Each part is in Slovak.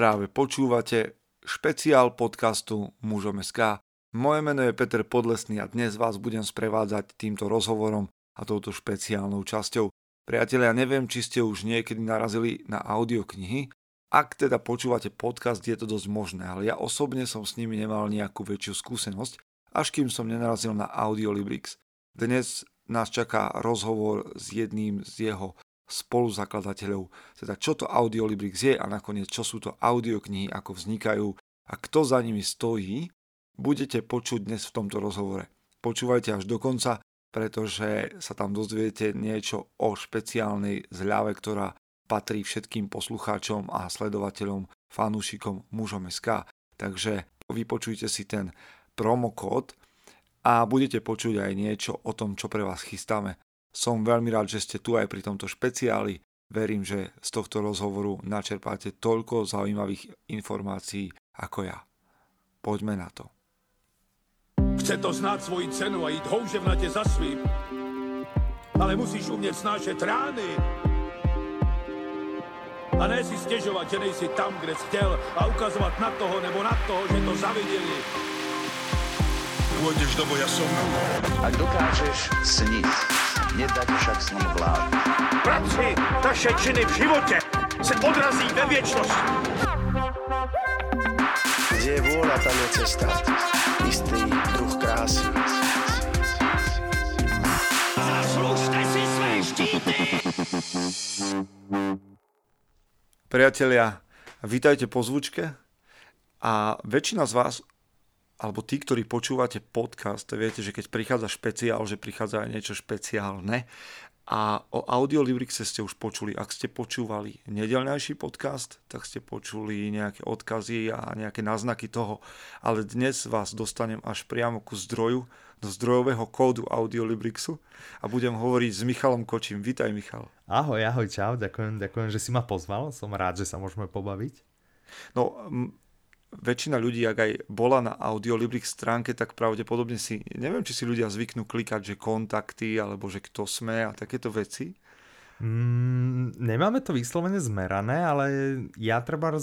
Práve počúvate špeciál podcastu Mužom SK. Moje meno je Peter Podlesný a dnes vás budem sprevádzať týmto rozhovorom a touto špeciálnou časťou. Priatelia, neviem, či ste už niekedy narazili na audioknihy. Ak teda počúvate podcast, je to dosť možné, ale ja osobne som s nimi nemal nejakú väčšiu skúsenosť, až kým som nenarazil na Audiolibrix. Dnes nás čaká rozhovor s jedným z jeho spoluzakladateľov, teda čo to Audiolibrix je a nakoniec čo sú to audioknihy, ako vznikajú a kto za nimi stojí, budete počuť dnes v tomto rozhovore. Počúvajte až do konca, pretože sa tam dozviete niečo o špeciálnej zľave, ktorá patrí všetkým poslucháčom a sledovateľom, fanúšikom mužom SK. Takže vypočujte si ten promokód a budete počuť aj niečo o tom, čo pre vás chystáme. Som veľmi rád, že ste tu aj pri tomto špeciáli. Verím, že z tohto rozhovoru načerpáte toľko zaujímavých informácií ako ja. Poďme na to. Chce to znáť svoji cenu a jít houževnatě za svým. Ale musíš umět snášet rány. A ne si stěžovat, že nejsi tam, kde jsi chtěl a ukazovat na toho nebo na toho, že to zaviděli. Pôjdeš do boja som. Ak dokážeš sniť, nedať však sním vlád. Práci taše činy v životě se odrazí ve věčnosti. Kde je vôľa, tam je cesta. Istý druh krásy. Zaslužte si své štíty! Priatelia, vítajte po zvučke a väčšina z vás alebo tí, ktorí počúvate podcast, viete, že keď prichádza špeciál, že prichádza aj niečo špeciálne. A o Audiolibrixe ste už počuli. Ak ste počúvali nedelňajší podcast, tak ste počuli nejaké odkazy a nejaké náznaky toho. Ale dnes vás dostanem až priamo ku zdroju, do zdrojového kódu Audiolibrixu a budem hovoriť s Michalom Kočím. Vítaj, Michal. Ahoj, ahoj, čau, ďakujem, ďakujem, že si ma pozval. Som rád, že sa môžeme pobaviť. No, väčšina ľudí, ak aj bola na Audiolibrix stránke, tak pravdepodobne si, neviem, či si ľudia zvyknú klikať, že kontakty, alebo že kto sme a takéto veci. Mm, nemáme to vyslovene zmerané, ale ja treba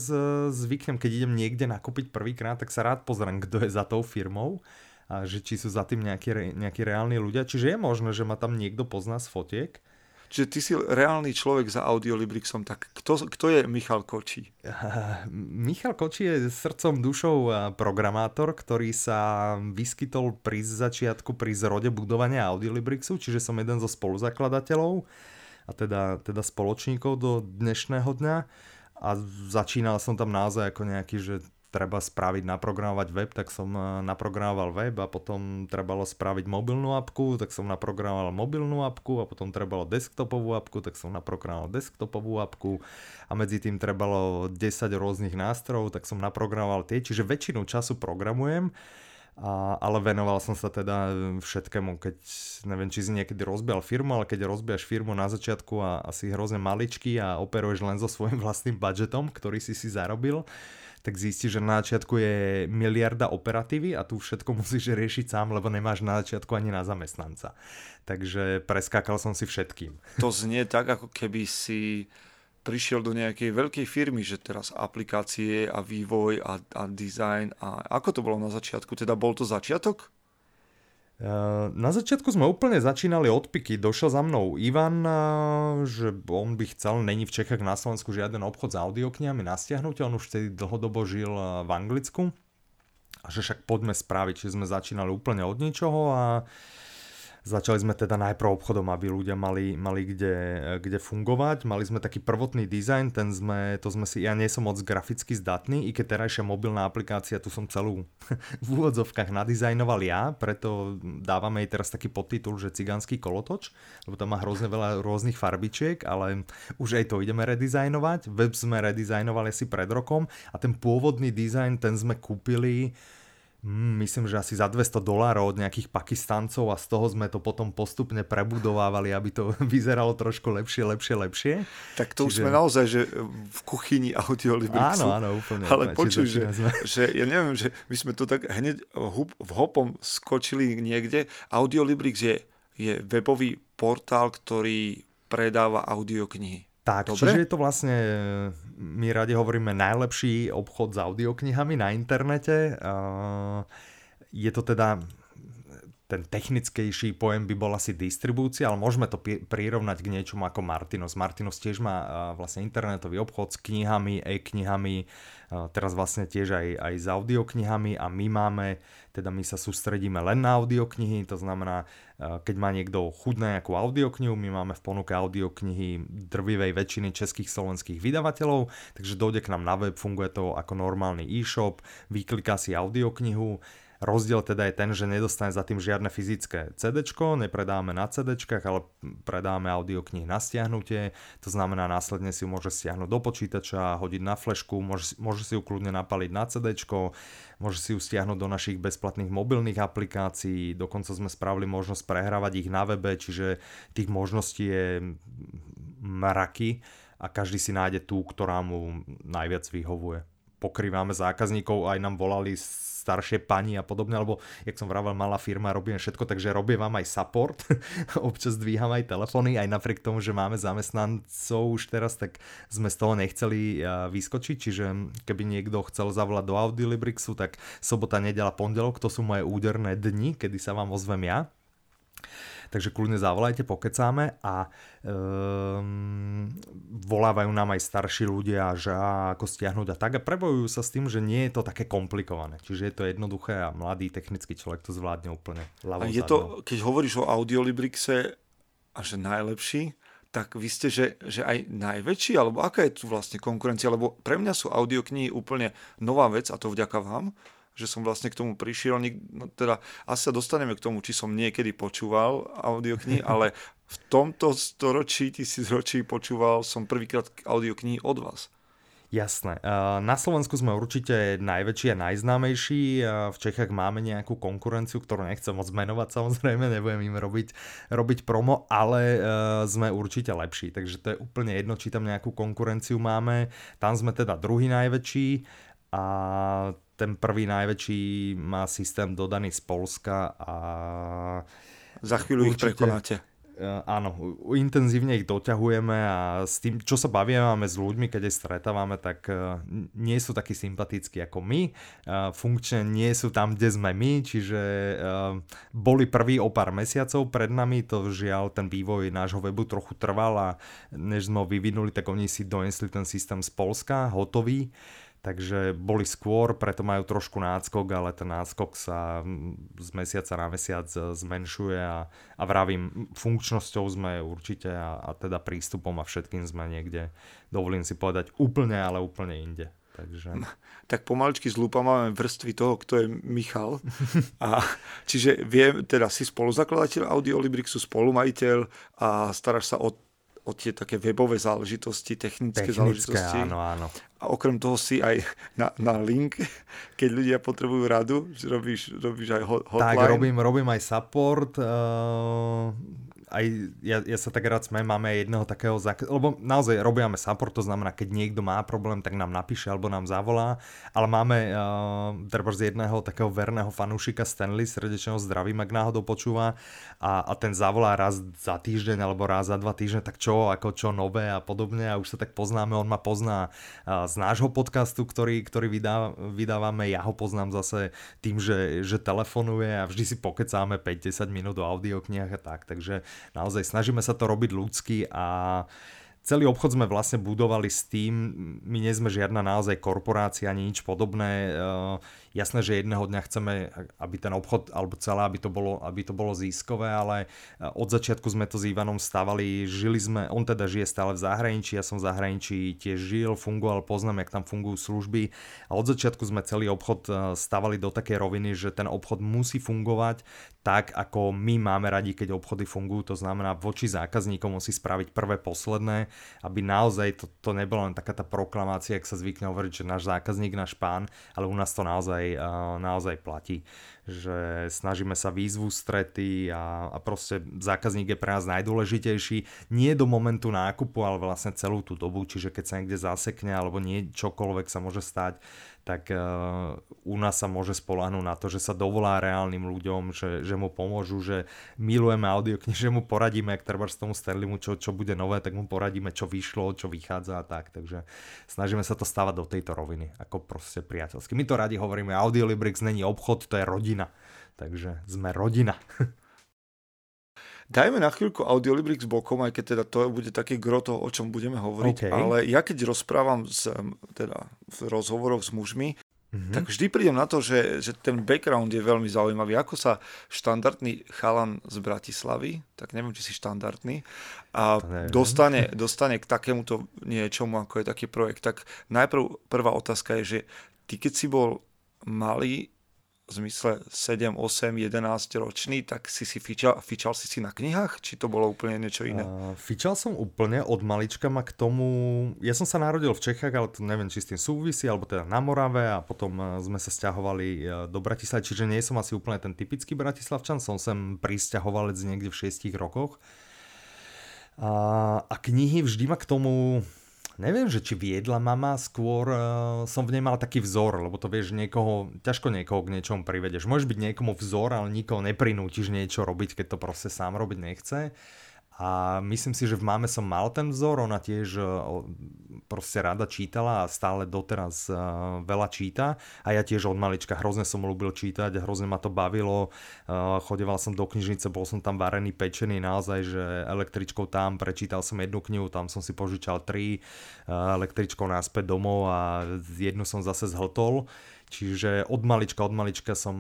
zvyknem, keď idem niekde nakúpiť prvýkrát, tak sa rád pozriem, kto je za tou firmou a že či sú za tým nejakí, nejakí reálni ľudia. Čiže je možné, že ma tam niekto pozná z fotiek. Čiže ty si reálny človek za Audiolibrixom, tak kto, kto je Michal Kočí? Michal Kočí je srdcom, dušou programátor, ktorý sa vyskytol pri začiatku pri zrode budovania Audiolibrixu, čiže som jeden zo spoluzakladateľov a teda, teda spoločníkov do dnešného dňa a začínal som tam naozaj ako nejaký, že treba spraviť, naprogramovať web, tak som eh, naprogramoval web a potom trebalo spraviť mobilnú apku, tak som naprogramoval mobilnú apku a potom trebalo desktopovú apku, tak som naprogramoval desktopovú apku a medzi tým trebalo 10 rôznych nástrojov, tak som naprogramoval tie, čiže väčšinu času programujem. A, ale venoval som sa teda všetkému, keď neviem, či si niekedy rozbial firmu, ale keď rozbijaš firmu na začiatku a asi hrozne maličký a operuješ len so svojím vlastným budžetom, ktorý si si zarobil, tak zistíš, že na začiatku je miliarda operatívy a tu všetko musíš riešiť sám, lebo nemáš na začiatku ani na zamestnanca. Takže preskákal som si všetkým. To znie tak, ako keby si prišiel do nejakej veľkej firmy, že teraz aplikácie a vývoj a, a design a ako to bolo na začiatku? Teda bol to začiatok? Eh, na začiatku sme úplne začínali od piky. Došiel za mnou Ivan, eh, že on by chcel, není v Čechách na Slovensku žiaden obchod s audioknihami na stiahnutie, on už vtedy dlhodobo žil eh, v Anglicku. A že však poďme spraviť, že sme začínali úplne od ničoho a Začali sme teda najprv obchodom, aby ľudia mali, mali kde, kde fungovať. Mali sme taký prvotný dizajn, ten sme, to sme si, ja nie som moc graficky zdatný, i keď terajšia mobilná aplikácia, tu som celú v úvodzovkách nadizajnoval ja, preto dávame jej teraz taký podtitul, že cigánsky kolotoč, lebo tam má hrozne veľa rôznych farbičiek, ale už aj to ideme redizajnovať. Web sme redizajnovali asi pred rokom a ten pôvodný dizajn, ten sme kúpili myslím, že asi za 200 dolárov od nejakých Pakistancov a z toho sme to potom postupne prebudovávali, aby to vyzeralo trošku lepšie, lepšie, lepšie. Tak to Čiže... už sme naozaj, že v kuchyni audiolibrixu. Áno, áno, úplne. Ale počuj, že, že ja neviem, že my sme to tak hneď v hopom skočili niekde. Audiolibrix je, je webový portál, ktorý predáva audioknihy. Tak, Dobre? čiže je to vlastne, my radi hovoríme, najlepší obchod s audioknihami na internete. Je to teda ten technickejší pojem by bol asi distribúcia, ale môžeme to prirovnať k niečomu ako Martinos. Martinos tiež má vlastne internetový obchod s knihami, e-knihami, teraz vlastne tiež aj, aj s audioknihami a my máme, teda my sa sústredíme len na audioknihy, to znamená, keď má niekto chuť na nejakú audioknihu, my máme v ponuke audioknihy drvivej väčšiny českých slovenských vydavateľov, takže dojde k nám na web, funguje to ako normálny e-shop, vykliká si audioknihu, Rozdiel teda je ten, že nedostane za tým žiadne fyzické CD, nepredáme na CD, ale predáme audioknihy na stiahnutie, to znamená následne si ju môže stiahnuť do počítača, hodiť na flešku, môže, môže si ju kľudne napaliť na CD, môže si ju stiahnuť do našich bezplatných mobilných aplikácií, dokonca sme spravili možnosť prehrávať ich na webe, čiže tých možností je mraky a každý si nájde tú, ktorá mu najviac vyhovuje. Pokrývame zákazníkov, aj nám volali staršie pani a podobne, alebo jak som vravel, malá firma, robíme všetko, takže robím vám aj support, občas dvíham aj telefóny, aj napriek tomu, že máme zamestnancov už teraz, tak sme z toho nechceli vyskočiť, čiže keby niekto chcel zavolať do Audiolibrixu, tak sobota, nedela, pondelok, to sú moje úderné dni, kedy sa vám ozvem ja takže kľudne zavolajte, pokecáme a um, volávajú nám aj starší ľudia, že ako stiahnuť a tak a prebojujú sa s tým, že nie je to také komplikované. Čiže je to jednoduché a mladý technický človek to zvládne úplne A je to, keď hovoríš o Audiolibrixe a že najlepší, tak vy ste, že, že aj najväčší, alebo aká je tu vlastne konkurencia? Lebo pre mňa sú audioknihy úplne nová vec a to vďaka vám že som vlastne k tomu prišiel. No teda asi sa dostaneme k tomu, či som niekedy počúval audioknihy, ale v tomto storočí, tisícročí počúval som prvýkrát audioknihy od vás. Jasné. Na Slovensku sme určite najväčší a najznámejší. V Čechách máme nejakú konkurenciu, ktorú nechcem moc menovať samozrejme, nebudem im robiť, robiť promo, ale e, sme určite lepší. Takže to je úplne jedno, či tam nejakú konkurenciu máme. Tam sme teda druhý najväčší a ten prvý najväčší má systém dodaný z Polska a... Za chvíľu určite, ich prekonáte. Uh, áno, intenzívne ich doťahujeme a s tým, čo sa bavíme s ľuďmi, keď ich stretávame, tak uh, nie sú takí sympatickí ako my. Uh, funkčne nie sú tam, kde sme my, čiže boli prví o pár mesiacov pred nami, to žiaľ ten vývoj nášho webu trochu trval a než sme ho vyvinuli, tak oni si donesli ten systém z Polska, hotový takže boli skôr, preto majú trošku náskok, ale ten náskok sa z mesiaca na mesiac e, zmenšuje a, a vravím, funkčnosťou sme určite a, a teda prístupom a všetkým sme niekde, dovolím si povedať, úplne, ale úplne inde. Takže... Tak pomaličky zlúpa máme vrstvy toho, kto je Michal. A, čiže viem, teda si spoluzakladateľ Audiolibrixu, spolumajiteľ a staráš sa o o tie také webové záležitosti, technické, technické záležitosti. Áno, áno. A okrem toho si aj na, na link, keď ľudia potrebujú radu, robíš, robíš aj hotline. Tak, robím, robím aj support. Uh, aj ja, ja sa tak rád smiem, máme jedného takého, lebo naozaj robíme support, to znamená, keď niekto má problém, tak nám napíše alebo nám zavolá, ale máme uh, treba z jedného takého verného fanúšika Stanley, srdečne ho zdravím, ak náhodou počúva a, a ten zavolá raz za týždeň alebo raz za dva týždne, tak čo, ako čo nové a podobne a už sa tak poznáme, on ma pozná uh, z nášho podcastu, ktorý, ktorý vydá, vydávame, ja ho poznám zase tým, že, že telefonuje a vždy si pokecáme 5-10 minút o audioknihách a tak, takže naozaj snažíme sa to robiť ľudsky a celý obchod sme vlastne budovali s tým, my nie sme žiadna naozaj korporácia ani nič podobné. Jasné, že jedného dňa chceme, aby ten obchod, alebo celé, aby to bolo, aby to bolo získové, ale eh, od začiatku sme to s Ivanom stávali, žili sme, on teda žije stále v zahraničí, ja som v zahraničí tiež žil, fungoval, poznám, jak tam fungujú služby a od začiatku sme celý obchod eh, stavali do takej roviny, že ten obchod musí fungovať tak, ako my máme radi, keď obchody fungujú, to znamená voči zákazníkom musí spraviť prvé, posledné, aby naozaj to, to nebola len taká tá proklamácia, ak sa zvykne hovoriť, že náš zákazník, náš pán, ale u nás to naozaj naozaj, naozaj platí. Že snažíme sa výzvu strety a, a proste zákazník je pre nás najdôležitejší. Nie do momentu nákupu, ale vlastne celú tú dobu, čiže keď sa niekde zasekne alebo nie čokoľvek sa môže stať, tak uh, u nás sa môže spolahnúť na to, že sa dovolá reálnym ľuďom, že, že mu pomôžu, že milujeme audioknihy, že mu poradíme, ak treba z tomu Sterlimu, čo, čo bude nové, tak mu poradíme čo vyšlo, čo vychádza a tak, takže snažíme sa to stávať do tejto roviny, ako proste priateľsky. My to radi hovoríme, Audiolibrix není obchod, to je rodina, takže sme rodina. Dajme na chvíľku Audiolibrix bokom, aj keď teda to bude také gro toho, o čom budeme hovoriť, okay. ale ja keď rozprávam s, teda v rozhovoroch s mužmi, mm-hmm. tak vždy prídem na to, že, že ten background je veľmi zaujímavý. Ako sa štandardný chalan z Bratislavy, tak neviem, či si štandardný, a dostane, dostane k takémuto niečomu, ako je taký projekt. Tak najprv prvá otázka je, že ty keď si bol malý, v zmysle 7, 8, 11 ročný, tak si si fičal, fičal si si na knihách? Či to bolo úplne niečo iné? Uh, fičal som úplne od malička ma k tomu... Ja som sa narodil v Čechách, ale to neviem, či s tým súvisí, alebo teda na Morave a potom sme sa stiahovali e, do Bratislavy, čiže nie som asi úplne ten typický bratislavčan, som sem pristahovalec niekde v 6 rokoch. A, a knihy vždy ma k tomu neviem, že či viedla mama, skôr uh, som v nej mal taký vzor, lebo to vieš niekoho, ťažko niekoho k niečomu privedeš. Môžeš byť niekomu vzor, ale nikoho neprinútiš niečo robiť, keď to proste sám robiť nechce. A myslím si, že v máme som mal ten vzor, ona tiež e, proste rada čítala a stále doteraz e, veľa číta. A ja tiež od malička hrozne som ľúbil čítať, hrozne ma to bavilo. E, chodeval som do knižnice, bol som tam varený, pečený, naozaj, že električkou tam, prečítal som jednu knihu, tam som si požičal tri, električkou náspäť domov a jednu som zase zhltol. Čiže od malička, od malička som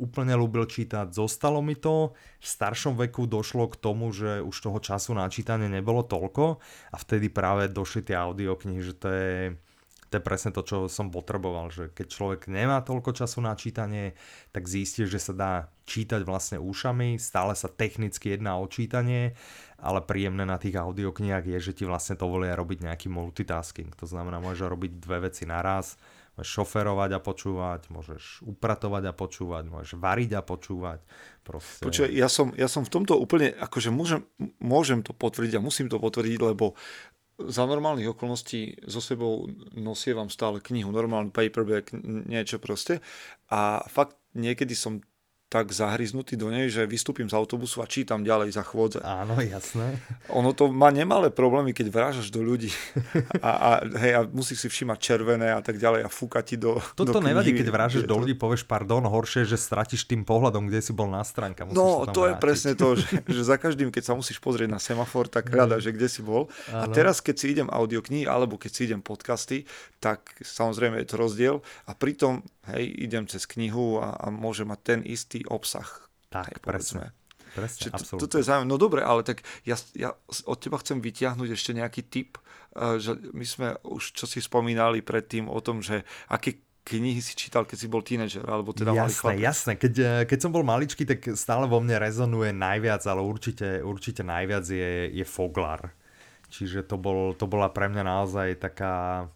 úplne ľúbil čítať, zostalo mi to. V staršom veku došlo k tomu, že už toho času na čítanie nebolo toľko a vtedy práve došli tie audioknihy, že to je, to je presne to, čo som potreboval, že keď človek nemá toľko času na čítanie, tak zistí, že sa dá čítať vlastne ušami, stále sa technicky jedná o čítanie, ale príjemné na tých audioknihách je, že ti vlastne to volia robiť nejaký multitasking. To znamená, môžeš robiť dve veci naraz, Môžeš šoferovať a počúvať, môžeš upratovať a počúvať, môžeš variť a počúvať. Proste. Počuaj, ja som, ja som v tomto úplne, akože môžem, môžem to potvrdiť a musím to potvrdiť, lebo za normálnych okolností so sebou nosievam stále knihu, normálny paperback, niečo proste. A fakt niekedy som tak zahryznutý do nej, že vystúpim z autobusu a čítam ďalej za chôdze. Áno, jasné. Ono to má nemalé problémy, keď vrážaš do ľudí a, a, hej, a musíš si všímať červené a tak ďalej a fúka ti do Toto do nevadí, keď vrážaš do ľudí, povieš pardon, horšie, že stratíš tým pohľadom, kde si bol na stránka. No, to vrátiť. je presne to, že, že za každým, keď sa musíš pozrieť na semafor, tak rada, že kde si bol. Áno. A teraz, keď si idem audioknihy alebo keď si idem podcasty, tak samozrejme je to rozdiel a pritom hej, idem cez knihu a, a môže mať ten istý obsah. Tak, hej, presne. Presne, to, toto je zaujímavé. No dobre, ale tak ja, ja od teba chcem vyťahnuť ešte nejaký tip, uh, že my sme už čo si spomínali predtým o tom, že aké knihy si čítal, keď si bol tínedžer, alebo teda jasné, malý Jasné, keď, eh, keď som bol maličký, tak stále vo mne rezonuje najviac, ale určite, určite najviac je, je Foglar. Čiže to, bol, to bola pre mňa naozaj taká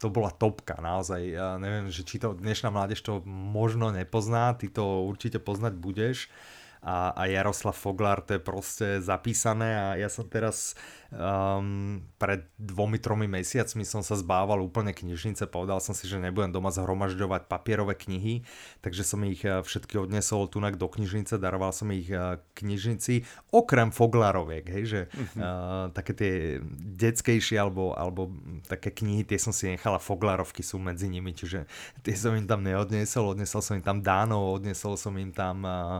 to bola topka naozaj. Ja neviem, že či to dnešná mládež to možno nepozná, ty to určite poznať budeš. A, a Jaroslav Foglar, to je proste zapísané a ja som teraz Um, pred dvomi, tromi mesiacmi som sa zbával úplne knižnice, povedal som si, že nebudem doma zhromažďovať papierové knihy, takže som ich eh, všetky odnesol tunak do knižnice, daroval som ich eh, knižnici, okrem Foglaroviek, hej, že uh-huh. uh, také tie detskejšie alebo, alebo také knihy, tie som si nechala, Foglarovky sú medzi nimi, čiže tie som im tam neodnesol, odnesol som im tam Dánov, odnesol som im tam uh,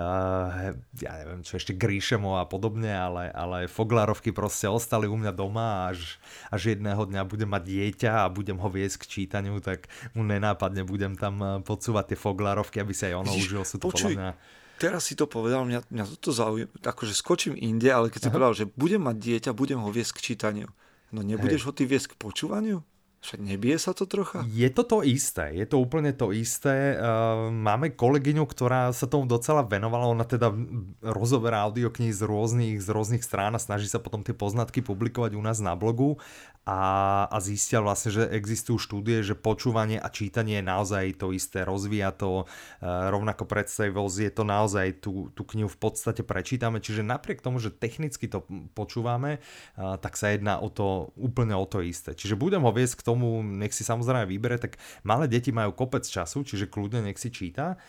uh, ja neviem čo ešte Gríšemo a podobne, ale, ale Foglarovky proste ostali u mňa doma až, až jedného dňa budem mať dieťa a budem ho viesť k čítaniu, tak mu nenápadne budem tam eh, podsúvať tie foglarovky, aby sa aj ono užil. Sú to počuj, podľa mňa... teraz si to povedal, mňa, mňa toto zaujíma, akože skočím inde, ale keď si Aha. povedal, že budem mať dieťa, budem ho viesť k čítaniu. No nebudeš Hej. ho ty viesť k počúvaniu? Však nebije sa to trocha? Je to to isté, je to úplne to isté. Uh, máme kolegyňu, ktorá sa tomu docela venovala, ona teda rozoberá audioknihy z rôznych, z rôznych strán a snaží sa potom tie poznatky publikovať u nás na blogu a, a zistia vlastne, že existujú štúdie, že počúvanie a čítanie je naozaj to isté, rozvíja to uh, rovnako predstavivosť, je to naozaj tú, tú knihu v podstate prečítame, čiže napriek tomu, že technicky to počúvame, uh, tak sa jedná o to úplne o to isté. Čiže budem ho viesť k tomu, tomu nech si samozrejme vybere, tak malé deti majú kopec času, čiže kľudne nech si číta.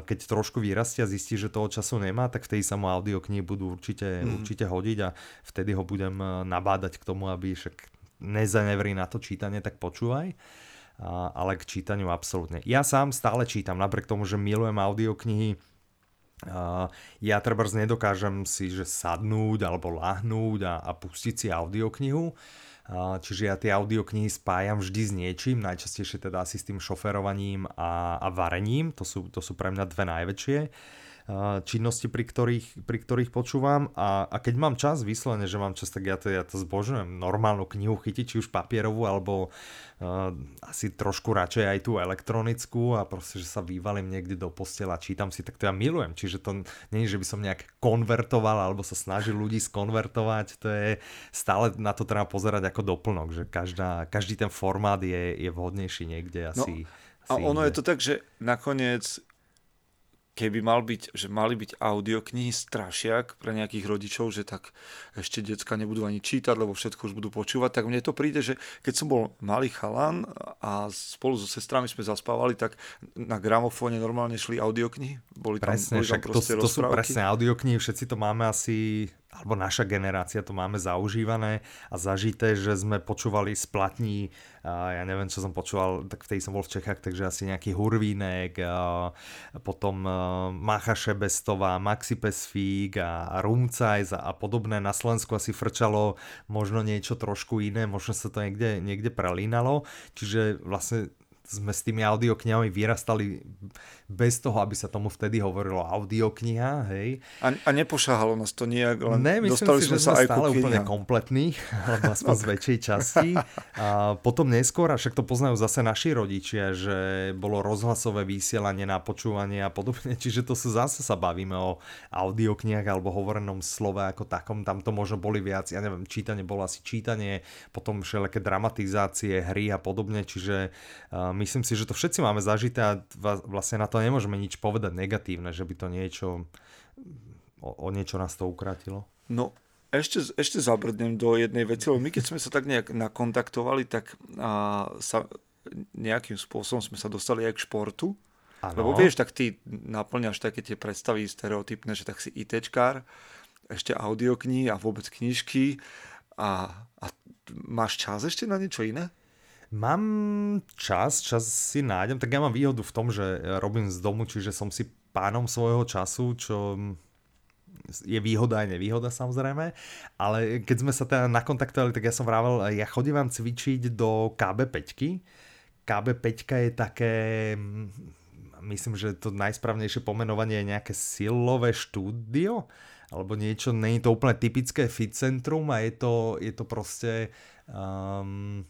Keď trošku vyrastia a zistí, že toho času nemá, tak vtedy sa mu audioknihy budú určite, mm. určite hodiť a vtedy ho budem e, nabádať k tomu, aby však nezanevrí na to čítanie, tak počúvaj. Ale k čítaniu absolútne. Ja sám stále čítam, napriek tomu, že milujem audioknihy, ja treba nedokážem si že sadnúť alebo lahnúť a, a pustiť si audioknihu. Uh, čiže ja tie audioknihy spájam vždy s niečím, najčastejšie teda asi s tým šoferovaním a, a varením, to sú, to sú pre mňa dve najväčšie činnosti, pri ktorých, pri ktorých počúvam. A, a keď mám čas, vyslovene, že mám čas, tak ja to, ja to zbožujem normálnu knihu chytiť, či už papierovú, alebo uh, asi trošku radšej aj tú elektronickú a proste, že sa vyvalím niekde do postela, čítam si, tak to ja milujem, čiže to nie je, že by som nejak konvertoval alebo sa snažil ľudí skonvertovať, to je stále na to treba pozerať ako doplnok, že každá, každý ten formát je, je vhodnejší niekde asi. No, a ono je to tak, že nakoniec keby mal byť, že mali byť audioknihy strašiak pre nejakých rodičov, že tak ešte decka nebudú ani čítať, lebo všetko už budú počúvať, tak mne to príde, že keď som bol malý chalan a spolu so sestrami sme zaspávali, tak na gramofóne normálne šli audioknihy. Boli tam, presne, boli tam však to, to sú presne audioknihy, všetci to máme asi alebo naša generácia to máme zaužívané a zažité, že sme počúvali z platní, ja neviem, čo som počúval, tak vtedy som bol v Čechách, takže asi nejaký Hurvínek, potom Macha Šebestová, Maxi Pesfík a Rumcajs a podobné. Na Slovensku asi frčalo možno niečo trošku iné, možno sa to niekde, niekde prelínalo, čiže vlastne sme s tými audioknihami vyrastali bez toho, aby sa tomu vtedy hovorilo. Audiokniha, hej. A, a nepošahalo nás to nejak, len ne, dostali si, sme že sa aj stále úplne kompletní, alebo aspoň z väčšej časti. A potom neskôr, a však to poznajú zase naši rodičia, že bolo rozhlasové vysielanie na počúvanie a podobne, čiže to sú zase sa bavíme o audioknihách alebo hovorenom slove ako takom, tam to možno boli viac, ja neviem, čítanie bolo asi čítanie, potom všelijaké dramatizácie, hry a podobne, čiže uh, myslím si, že to všetci máme zažité a vlastne na to nemôžeme nič povedať negatívne, že by to niečo, o, o niečo nás to ukratilo. No, ešte, ešte zabrdnem do jednej veci, lebo my keď sme sa tak nejak nakontaktovali, tak a, sa, nejakým spôsobom sme sa dostali aj k športu. Ano. Lebo vieš, tak ty naplňaš také tie predstavy stereotypné, že tak si ITčkár, ešte audioknihy a vôbec knižky a, a máš čas ešte na niečo iné? Mám čas, čas si nájdem, tak ja mám výhodu v tom, že robím z domu, čiže som si pánom svojho času, čo je výhoda aj nevýhoda samozrejme, ale keď sme sa teda nakontaktovali, tak ja som vravel, ja chodím cvičiť do KB5. KB5 je také, myslím, že to najsprávnejšie pomenovanie je nejaké silové štúdio, alebo niečo, nie je to úplne typické fit centrum a je to, je to proste um,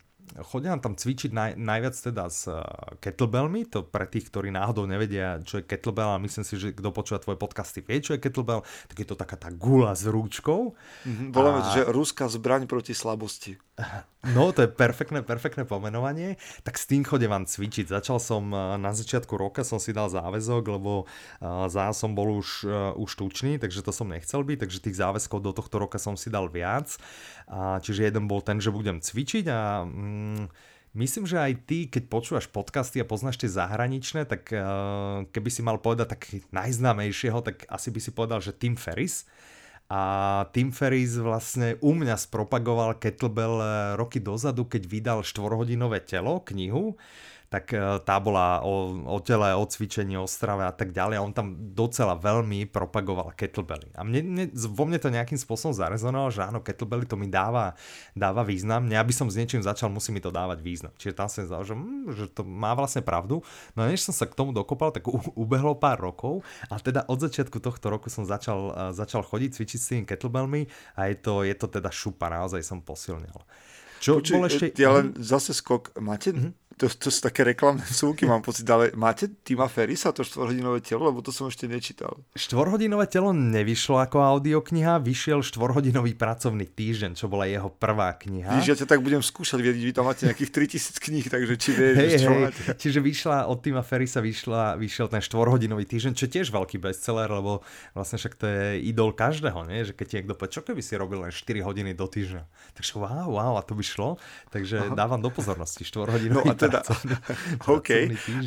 chodia tam cvičiť naj, najviac teda s uh, kettlebellmi, to pre tých, ktorí náhodou nevedia, čo je kettlebell, a myslím si, že kto počúva tvoje podcasty vie, čo je kettlebell, tak je to taká tá gula s rúčkou. Mm-hmm, voláme, a... že ruská zbraň proti slabosti. No, to je perfektné, perfektné pomenovanie. Tak s tým chodím vám cvičiť. Začal som uh, na začiatku roka, som si dal záväzok, lebo uh, za som bol už, uh, už tučný, takže to som nechcel byť, takže tých záväzkov do tohto roka som si dal viac. Čiže jeden bol ten, že budem cvičiť a mm, myslím, že aj ty, keď počúvaš podcasty a poznáš tie zahraničné, tak keby si mal povedať tak najznámejšieho, tak asi by si povedal, že Tim Ferris. A Tim Ferris vlastne u mňa spropagoval kettlebell eh, roky dozadu, keď vydal 4-hodinové telo, knihu tak e, tá bola o, o tele, o cvičení, o strave a tak ďalej a on tam docela veľmi propagoval kettlebelly. A mne, mne, vo mne to nejakým spôsobom zarezonovalo, že áno, kettlebelly to mi dáva, dáva význam. Ne, aby som s niečím začal, musí mi to dávať význam. Čiže tam som zdal, že, hm, že to má vlastne pravdu. No a než som sa k tomu dokopal, tak u, ubehlo pár rokov a teda od začiatku tohto roku som začal, uh, začal chodiť, cvičiť s tými kettlebellmi a je to, je to teda šupa, naozaj som posilnil. Čo Počuj, bol ešte... Ja len zase skok. Máte, mm-hmm to, to sú také reklamné súky, mám pocit, ale máte Tima Ferisa, to štvorhodinové telo, lebo to som ešte nečítal. Štvorhodinové telo nevyšlo ako audiokniha, vyšiel štvorhodinový pracovný týždeň, čo bola jeho prvá kniha. Víš, ja ťa tak budem skúšať, vy, vy tam máte nejakých 3000 kníh, takže či vieš, hey, čo hey, máte. Čiže vyšla, od Tima Ferisa vyšla, vyšiel ten štvorhodinový týždeň, čo je tiež veľký bestseller, lebo vlastne však to je idol každého, nie? že keď niekto povie, čo keby si robil len 4 hodiny do týždňa. Takže wow, wow, a to by šlo. Takže Aha. dávam do pozornosti štvorhodinový no teda, OK.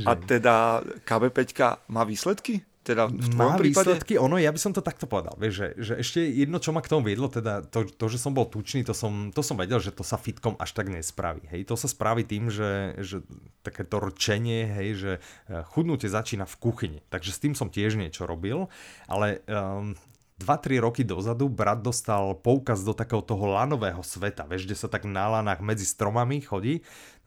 A teda KB5 má výsledky? Teda v má prípade? výsledky, ono, ja by som to takto povedal, vieš, že, že ešte jedno, čo ma k tomu viedlo, teda to, to, že som bol tučný, to som, to som vedel, že to sa fitkom až tak nespraví, hej, to sa spraví tým, že, že takéto rčenie, hej, že eh, chudnutie začína v kuchyni, takže s tým som tiež niečo robil, ale um, 2-3 roky dozadu brat dostal poukaz do takého toho lanového sveta, vieš, kde sa tak na lanách medzi stromami chodí.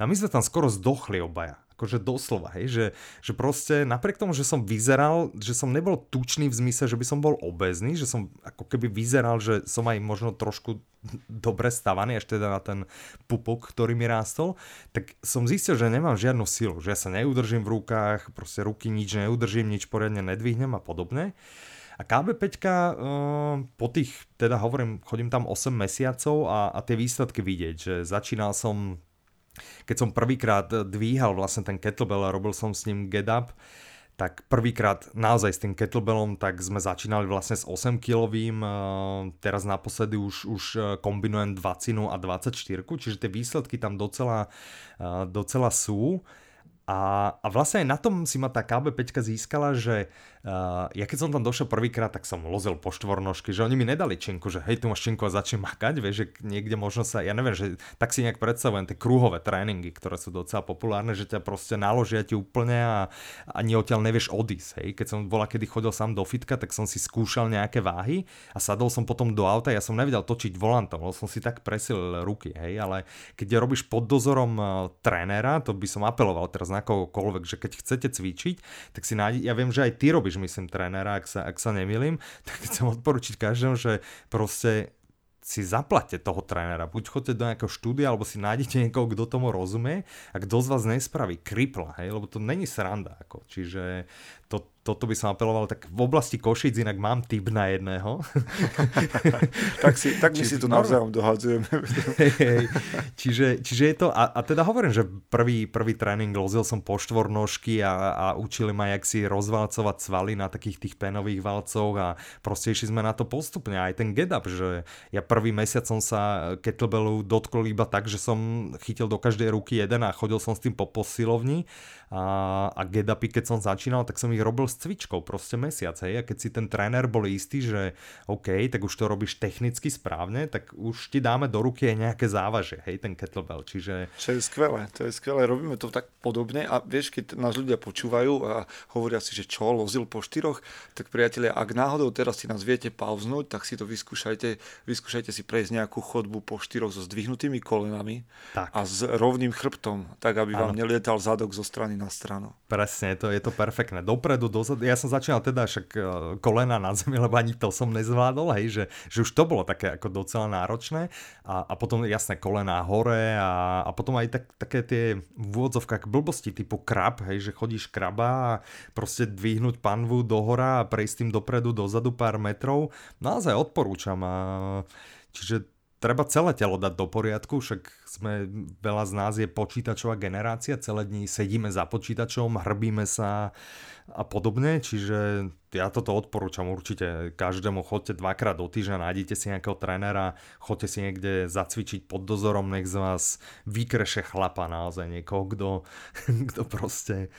A my sme tam skoro zdochli obaja. Akože doslova, hej, že, že proste napriek tomu, že som vyzeral, že som nebol tučný v zmysle, že by som bol obezný, že som ako keby vyzeral, že som aj možno trošku dobre stavaný, až teda na ten pupok, ktorý mi rástol, tak som zistil, že nemám žiadnu silu, že ja sa neudržím v rukách, proste ruky nič neudržím, nič poriadne nedvihnem a podobne. A KB5 uh, po tých, teda hovorím, chodím tam 8 mesiacov a, a tie výsledky vidieť, že začínal som, keď som prvýkrát dvíhal vlastne ten kettlebell a robil som s ním get up, tak prvýkrát naozaj s tým kettlebellom, tak sme začínali vlastne s 8 kilovým, teraz naposledy už, už e, kombinujem 20 a 24, čiže tie výsledky tam docela, e, docela sú. A, a vlastne aj na tom si ma tá KB5 získala, že Uh, ja keď som tam došiel prvýkrát, tak som lozil po štvornožky, že oni mi nedali činku, že hej, tu máš činku a začnem makať, vieš, že niekde možno sa, ja neviem, že tak si nejak predstavujem tie krúhové tréningy, ktoré sú docela populárne, že ťa proste naložia ti úplne a ani odtiaľ nevieš odísť, hej. Keď som bola, kedy chodil sám do fitka, tak som si skúšal nejaké váhy a sadol som potom do auta, ja som nevedel točiť volantom, lebo som si tak presil ruky, hej, ale keď robíš pod dozorom uh, trénera, to by som apeloval teraz na kohokoľvek, že keď chcete cvičiť, tak si nájde, ja viem, že aj ty robíš myslím, trénera, ak sa, ak sa nemýlim, tak chcem odporučiť každému, že proste si zaplate toho trénera. Buď chodte do nejakého štúdia, alebo si nájdete niekoho, kto tomu rozumie a kto z vás nespraví kripla, hej, lebo to není sranda. Ako. Čiže to, toto by som apeloval, tak v oblasti Košic inak mám typ na jedného. tak si, tak my si tu navzájom dohadzujeme. hey. Čiže, čiže je to, a, a teda hovorím, že prvý, prvý tréning lozil som po štvornožky a, a učili ma, jak si rozvalcovať svaly na takých tých penových valcoch a proste išli sme na to postupne. Aj ten get up, že ja prvý mesiac som sa kettlebellu dotkol iba tak, že som chytil do každej ruky jeden a chodil som s tým po posilovni a, a get upy, keď som začínal, tak som ich robil s cvičkou proste mesiac, hej, a keď si ten tréner bol istý, že OK, tak už to robíš technicky správne, tak už ti dáme do ruky aj nejaké závaže, hej, ten kettlebell, čiže... Čo je skvelé, to je skvelé, robíme to tak podobne a vieš, keď nás ľudia počúvajú a hovoria si, že čo, lozil po štyroch, tak priatelia, ak náhodou teraz si nás viete pauznúť, tak si to vyskúšajte, vyskúšajte si prejsť nejakú chodbu po štyroch so zdvihnutými kolenami tak. a s rovným chrbtom, tak aby ano. vám nelietal zadok zo strany na stranu. Presne, to je to perfektné. Dopredu, do dozadu, ja som začínal teda však e, kolena na zemi, lebo ani to som nezvládol, hej, že, že už to bolo také ako docela náročné a, a potom jasné kolena hore a, a potom aj tak, také tie v úvodzovkách blbosti typu krab, hej, že chodíš kraba a proste dvihnúť panvu do hora a prejsť tým dopredu, dozadu pár metrov, naozaj odporúčam a čiže treba celé telo dať do poriadku, však sme, veľa z nás je počítačová generácia, celé dní sedíme za počítačom, hrbíme sa a podobne, čiže ja toto odporúčam určite každému, chodte dvakrát do týždňa, nájdete si nejakého trénera, chodte si niekde zacvičiť pod dozorom, nech z vás vykreše chlapa naozaj niekoho, kto, kto proste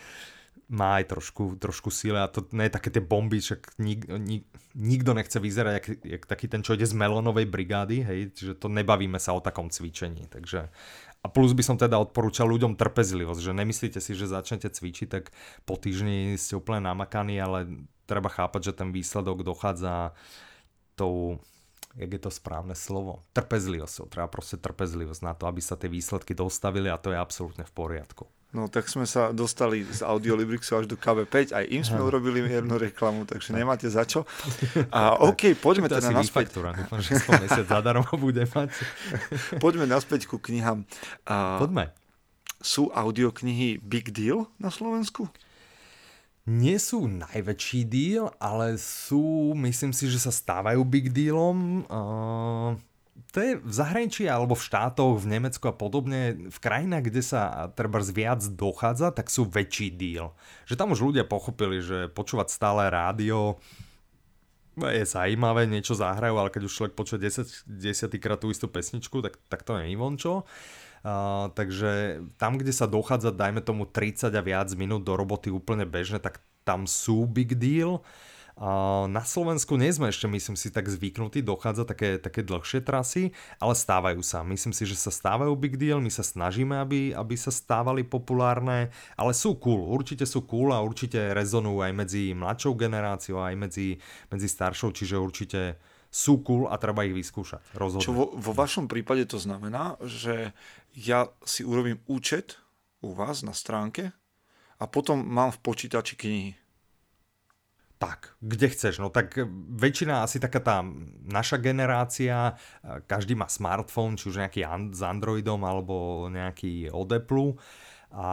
má aj trošku, trošku síle a to nie je také tie bomby, však nik, nik, nikto nechce vyzerať jak, jak taký ten, čo ide z Melonovej brigády, hej, čiže to nebavíme sa o takom cvičení, takže a plus by som teda odporúčal ľuďom trpezlivosť, že nemyslíte si, že začnete cvičiť, tak po týždni ste úplne namakaní, ale treba chápať, že ten výsledok dochádza tou jak je to správne slovo, trpezlivosťou. Treba proste trpezlivosť na to, aby sa tie výsledky dostavili a to je absolútne v poriadku. No tak sme sa dostali z Audiolibrixu až do KB5, aj im sme urobili jednu reklamu, takže nemáte za čo. A OK, poďme to teda naspäť. Faktúra, dúfam, že mesiac zadarmo bude mať. poďme naspäť ku knihám. A... Poďme. sú audioknihy big deal na Slovensku? Nie sú najväčší deal, ale sú, myslím si, že sa stávajú big dealom. Uh, to je v zahraničí alebo v štátoch, v Nemecku a podobne, v krajinách, kde sa treba viac dochádza, tak sú väčší deal. Že tam už ľudia pochopili, že počúvať stále rádio je zaujímavé, niečo zahrajú, ale keď už človek počuje 10, 10 krát tú istú pesničku, tak, tak to je vončo. Uh, takže tam, kde sa dochádza, dajme tomu 30 a viac minút do roboty úplne bežne, tak tam sú big deal. Na Slovensku nie sme ešte, myslím si, tak zvyknutí, dochádza také, také dlhšie trasy, ale stávajú sa. Myslím si, že sa stávajú big deal, my sa snažíme, aby, aby sa stávali populárne, ale sú cool, určite sú cool a určite rezonujú aj medzi mladšou generáciou, aj medzi, medzi staršou, čiže určite sú cool a treba ich vyskúšať. Rozhodne. Čo vo, vo vašom prípade to znamená, že ja si urobím účet u vás na stránke a potom mám v počítači knihy. Tak, kde chceš, no tak väčšina asi taká tá naša generácia, každý má smartfón, či už nejaký an- s Androidom alebo nejaký od Apple a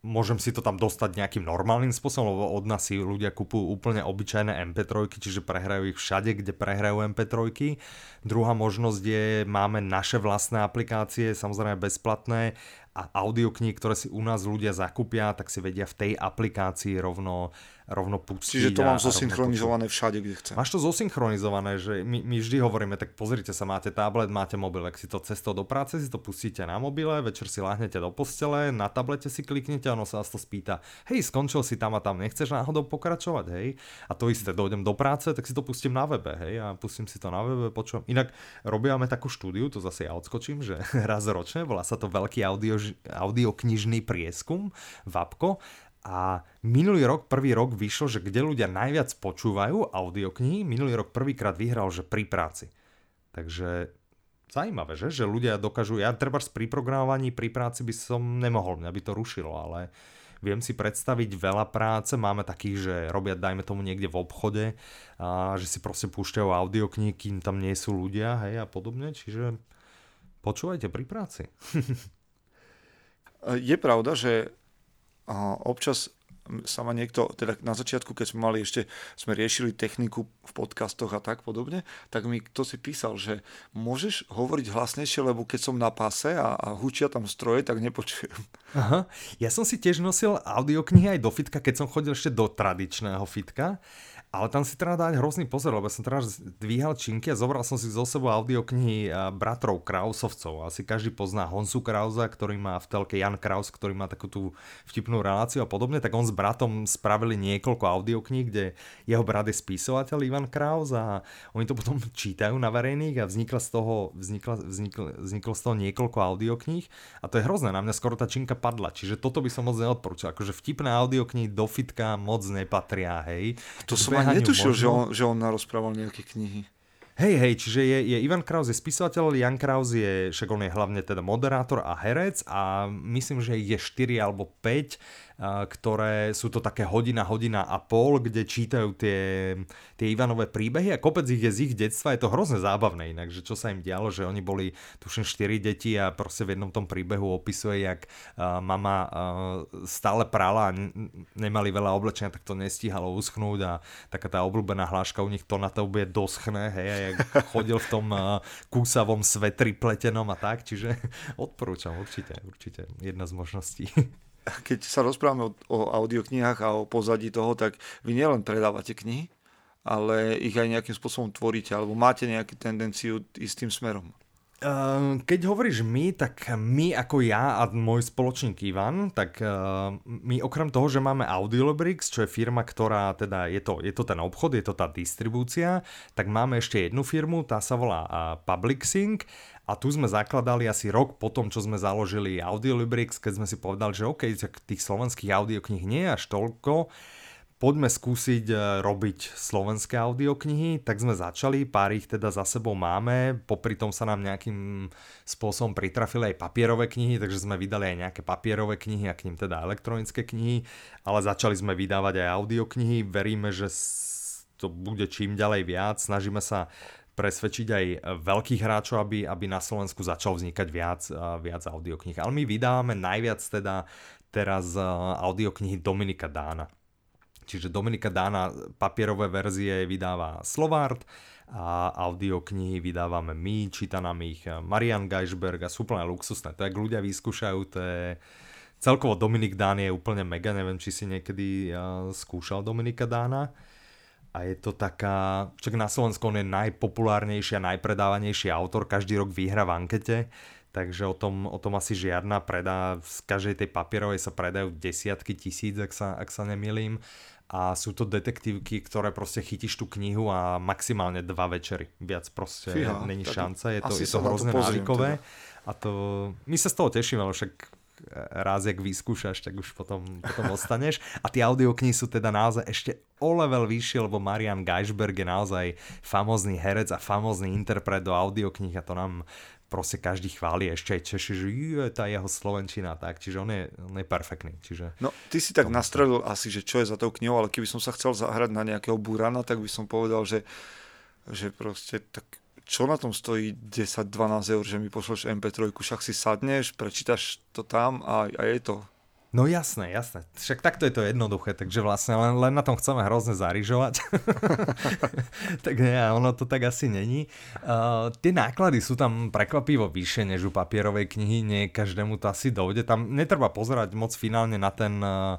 môžem si to tam dostať nejakým normálnym spôsobom, lebo od nás si ľudia kupujú úplne obyčajné MP3, čiže prehrajú ich všade, kde prehrajú MP3. Druhá možnosť je, máme naše vlastné aplikácie, samozrejme bezplatné a audiokníh, ktoré si u nás ľudia zakúpia, tak si vedia v tej aplikácii rovno rovno pustiť. Čiže to mám zosynchronizované všade, kde chcem. Máš to zosynchronizované, že my, my vždy hovoríme, tak pozrite sa, máte tablet, máte mobil, ak si to cestou do práce si to pustíte na mobile, večer si láhnete do postele, na tablete si kliknete a ono sa vás to spýta, hej, skončil si tam a tam, nechceš náhodou pokračovať, hej? A to isté, dojdem do práce, tak si to pustím na webe, hej, a pustím si to na webe, počujem. Inak robíme takú štúdiu, to zase ja odskočím, že raz ročne, volá sa to veľký audio, audioknižný prieskum, VAPKO, a minulý rok, prvý rok vyšlo, že kde ľudia najviac počúvajú audioknihy, minulý rok prvýkrát vyhral, že pri práci. Takže zaujímavé, že? že ľudia dokážu, ja treba pri programovaní, pri práci by som nemohol, mňa by to rušilo, ale viem si predstaviť veľa práce, máme takých, že robia, dajme tomu niekde v obchode, a že si proste púšťajú audioknihy, kým tam nie sú ľudia, hej, a podobne, čiže počúvajte pri práci. Je pravda, že a občas sa ma niekto, teda na začiatku, keď sme mali ešte, sme riešili techniku v podcastoch a tak podobne, tak mi kto si písal, že môžeš hovoriť hlasnejšie, lebo keď som na páse a, a hučia tam stroje, tak nepočujem. Aha, ja som si tiež nosil audioknihy aj do fitka, keď som chodil ešte do tradičného fitka ale tam si treba dať hrozný pozor, lebo som teraz dvíhal činky a zobral som si zo sebou audioknihy eh, bratrov Krausovcov. Asi každý pozná Honsu Krausa, ktorý má v telke Jan Kraus, ktorý má takú tú vtipnú reláciu a podobne, tak on s bratom spravili niekoľko audiokníh, kde jeho brat je spisovateľ Ivan Kraus a oni to potom čítajú na verejných a vznikla z toho, vznikla, vzniklo, vzniklo z toho niekoľko audiokníh a to je hrozné, na mňa skoro tá činka padla, čiže toto by som moc neodporúčal, akože vtipné audioknihy do fitka moc nepatria, hej. To som ani netušil, že on, že on narozprával nejaké knihy. Hej, hej, čiže je, je Ivan Kraus je spisovateľ, Jan Kraus je, však on je hlavne teda moderátor a herec a myslím, že je 4 alebo 5 ktoré sú to také hodina, hodina a pol, kde čítajú tie, tie Ivanové príbehy a kopec ich je z ich detstva, je to hrozne zábavné inak, že čo sa im dialo, že oni boli tuším 4 deti a proste v jednom tom príbehu opisuje, jak mama stále prala a nemali veľa oblečenia, tak to nestíhalo uschnúť a taká tá obľúbená hláška u nich to na to bude doschne, hej, a jak chodil v tom kúsavom svetri pletenom a tak, čiže odporúčam určite, určite. Jedna z možností. keď sa rozprávame o, o audioknihách a o pozadí toho, tak vy nielen predávate knihy, ale ich aj nejakým spôsobom tvoríte, alebo máte nejakú tendenciu ísť tým smerom. Ehm, keď hovoríš my, tak my ako ja a môj spoločník Ivan, tak ehm, my okrem toho, že máme Audiolibrix, čo je firma, ktorá teda je to, je to ten obchod, je to tá distribúcia, tak máme ešte jednu firmu, tá sa volá Public Sync a tu sme zakladali asi rok po tom, čo sme založili Audiolibrix, keď sme si povedali, že OK, tých slovenských audiokníh nie je až toľko, poďme skúsiť e, robiť slovenské audioknihy, tak sme začali, pár ich teda za sebou máme, popri tom sa nám nejakým spôsobom pritrafili aj papierové knihy, takže sme vydali aj nejaké papierové knihy a k ním teda elektronické knihy, ale začali sme vydávať aj audioknihy, veríme, že to bude čím ďalej viac, snažíme sa presvedčiť aj veľkých hráčov, aby, aby na Slovensku začal vznikať viac, viac audiokníh. Ale my vydávame najviac teda teraz audioknihy Dominika Dána. Čiže Dominika Dána papierové verzie vydáva Slovart a audioknihy vydávame my, číta nám ich Marian Geisberg a sú úplne luxusné. To, jak ľudia vyskúšajú, to je... Celkovo Dominik Dán je úplne mega, neviem, či si niekedy uh, skúšal Dominika Dána. A je to taká, čak na Slovensku on je najpopulárnejší a najpredávanejší autor, každý rok vyhra v ankete, takže o tom, o tom asi žiadna predá, z každej tej papierovej sa predajú desiatky tisíc, ak sa, ak sa nemýlim a sú to detektívky, ktoré proste chytíš tú knihu a maximálne dva večery. Viac proste Fíha, není šanca, je to, je to hrozne návykové. Teda. A to, my sa z toho tešíme, ale však raz, jak vyskúšaš, tak už potom, potom ostaneš. A tie audioknihy sú teda naozaj ešte o level vyššie, lebo Marian Geisberg je naozaj famózny herec a famózny interpret do audiokníh a to nám proste každý chváli ešte aj Češi, že je tá jeho slovenčina tak, čiže on je, on je perfektný. Čiže... No, ty si tak nastrelil asi, že čo je za tou knihou, ale keby som sa chcel zahrať na nejakého burana, tak by som povedal, že, že proste tak čo na tom stojí 10-12 eur, že mi pošleš MP3, však si sadneš, prečítaš to tam a, a je to. No jasné, jasné. Však takto je to jednoduché, takže vlastne len, len na tom chceme hrozne zarižovať. tak nie, ono to tak asi není. Uh, tie náklady sú tam prekvapivo vyššie než u papierovej knihy, nie každému to asi dojde. Tam netreba pozerať moc finálne na ten uh,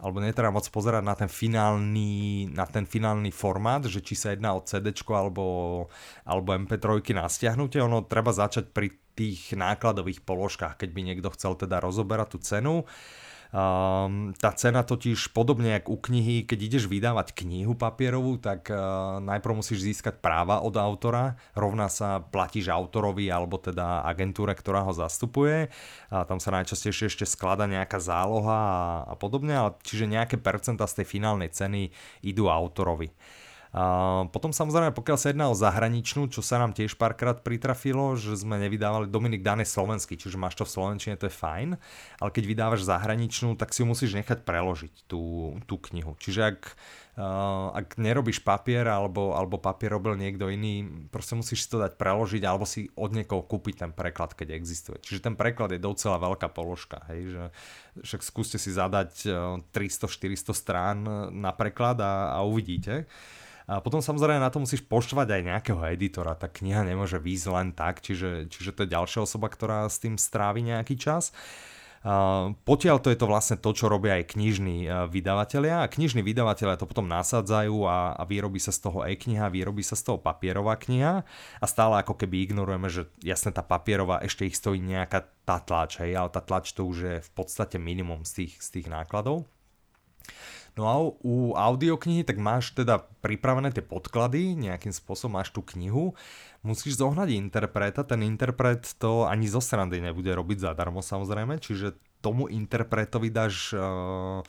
alebo netreba moc pozerať na ten finálny, na ten finálny formát, že či sa jedná o CD alebo, alebo MP3 na stiahnutie, ono treba začať pri tých nákladových položkách, keď by niekto chcel teda rozoberať tú cenu. Um, tá cena totiž podobne jak u knihy, keď ideš vydávať knihu papierovú, tak uh, najprv musíš získať práva od autora, rovná sa platíš autorovi alebo teda agentúre, ktorá ho zastupuje. A tam sa najčastejšie ešte sklada nejaká záloha a, podobne, čiže nejaké percenta z tej finálnej ceny idú autorovi. A potom samozrejme, pokiaľ sa jedná o zahraničnú, čo sa nám tiež párkrát pritrafilo, že sme nevydávali Dominik Dane slovenský, čiže máš to v slovenčine, to je fajn, ale keď vydávaš zahraničnú, tak si ju musíš nechať preložiť tú, tú knihu. Čiže ak, uh, ak nerobíš papier alebo, alebo papier robil niekto iný, proste musíš si to dať preložiť alebo si od niekoho kúpiť ten preklad, keď existuje. Čiže ten preklad je docela veľká položka, hej, že však skúste si zadať 300-400 strán na preklad a, a uvidíte. A potom samozrejme na to musíš poštvať aj nejakého editora. Tá kniha nemôže výjsť len tak, čiže, čiže to je ďalšia osoba, ktorá s tým strávi nejaký čas. Uh, potiaľ to je to vlastne to, čo robia aj knižní uh, vydavatelia a knižní vydavatelia to potom nasadzajú a, a vyrobí sa z toho e-kniha, vyrobí sa z toho papierová kniha a stále ako keby ignorujeme, že jasne tá papierová ešte ich stojí nejaká tá tlač, hej, ale tá tlač to už je v podstate minimum z tých, z tých nákladov. No a u audioknihy tak máš teda pripravené tie podklady, nejakým spôsobom máš tú knihu, musíš zohnať interpreta, ten interpret to ani zo srandy nebude robiť zadarmo samozrejme, čiže tomu interpretovi dáš uh,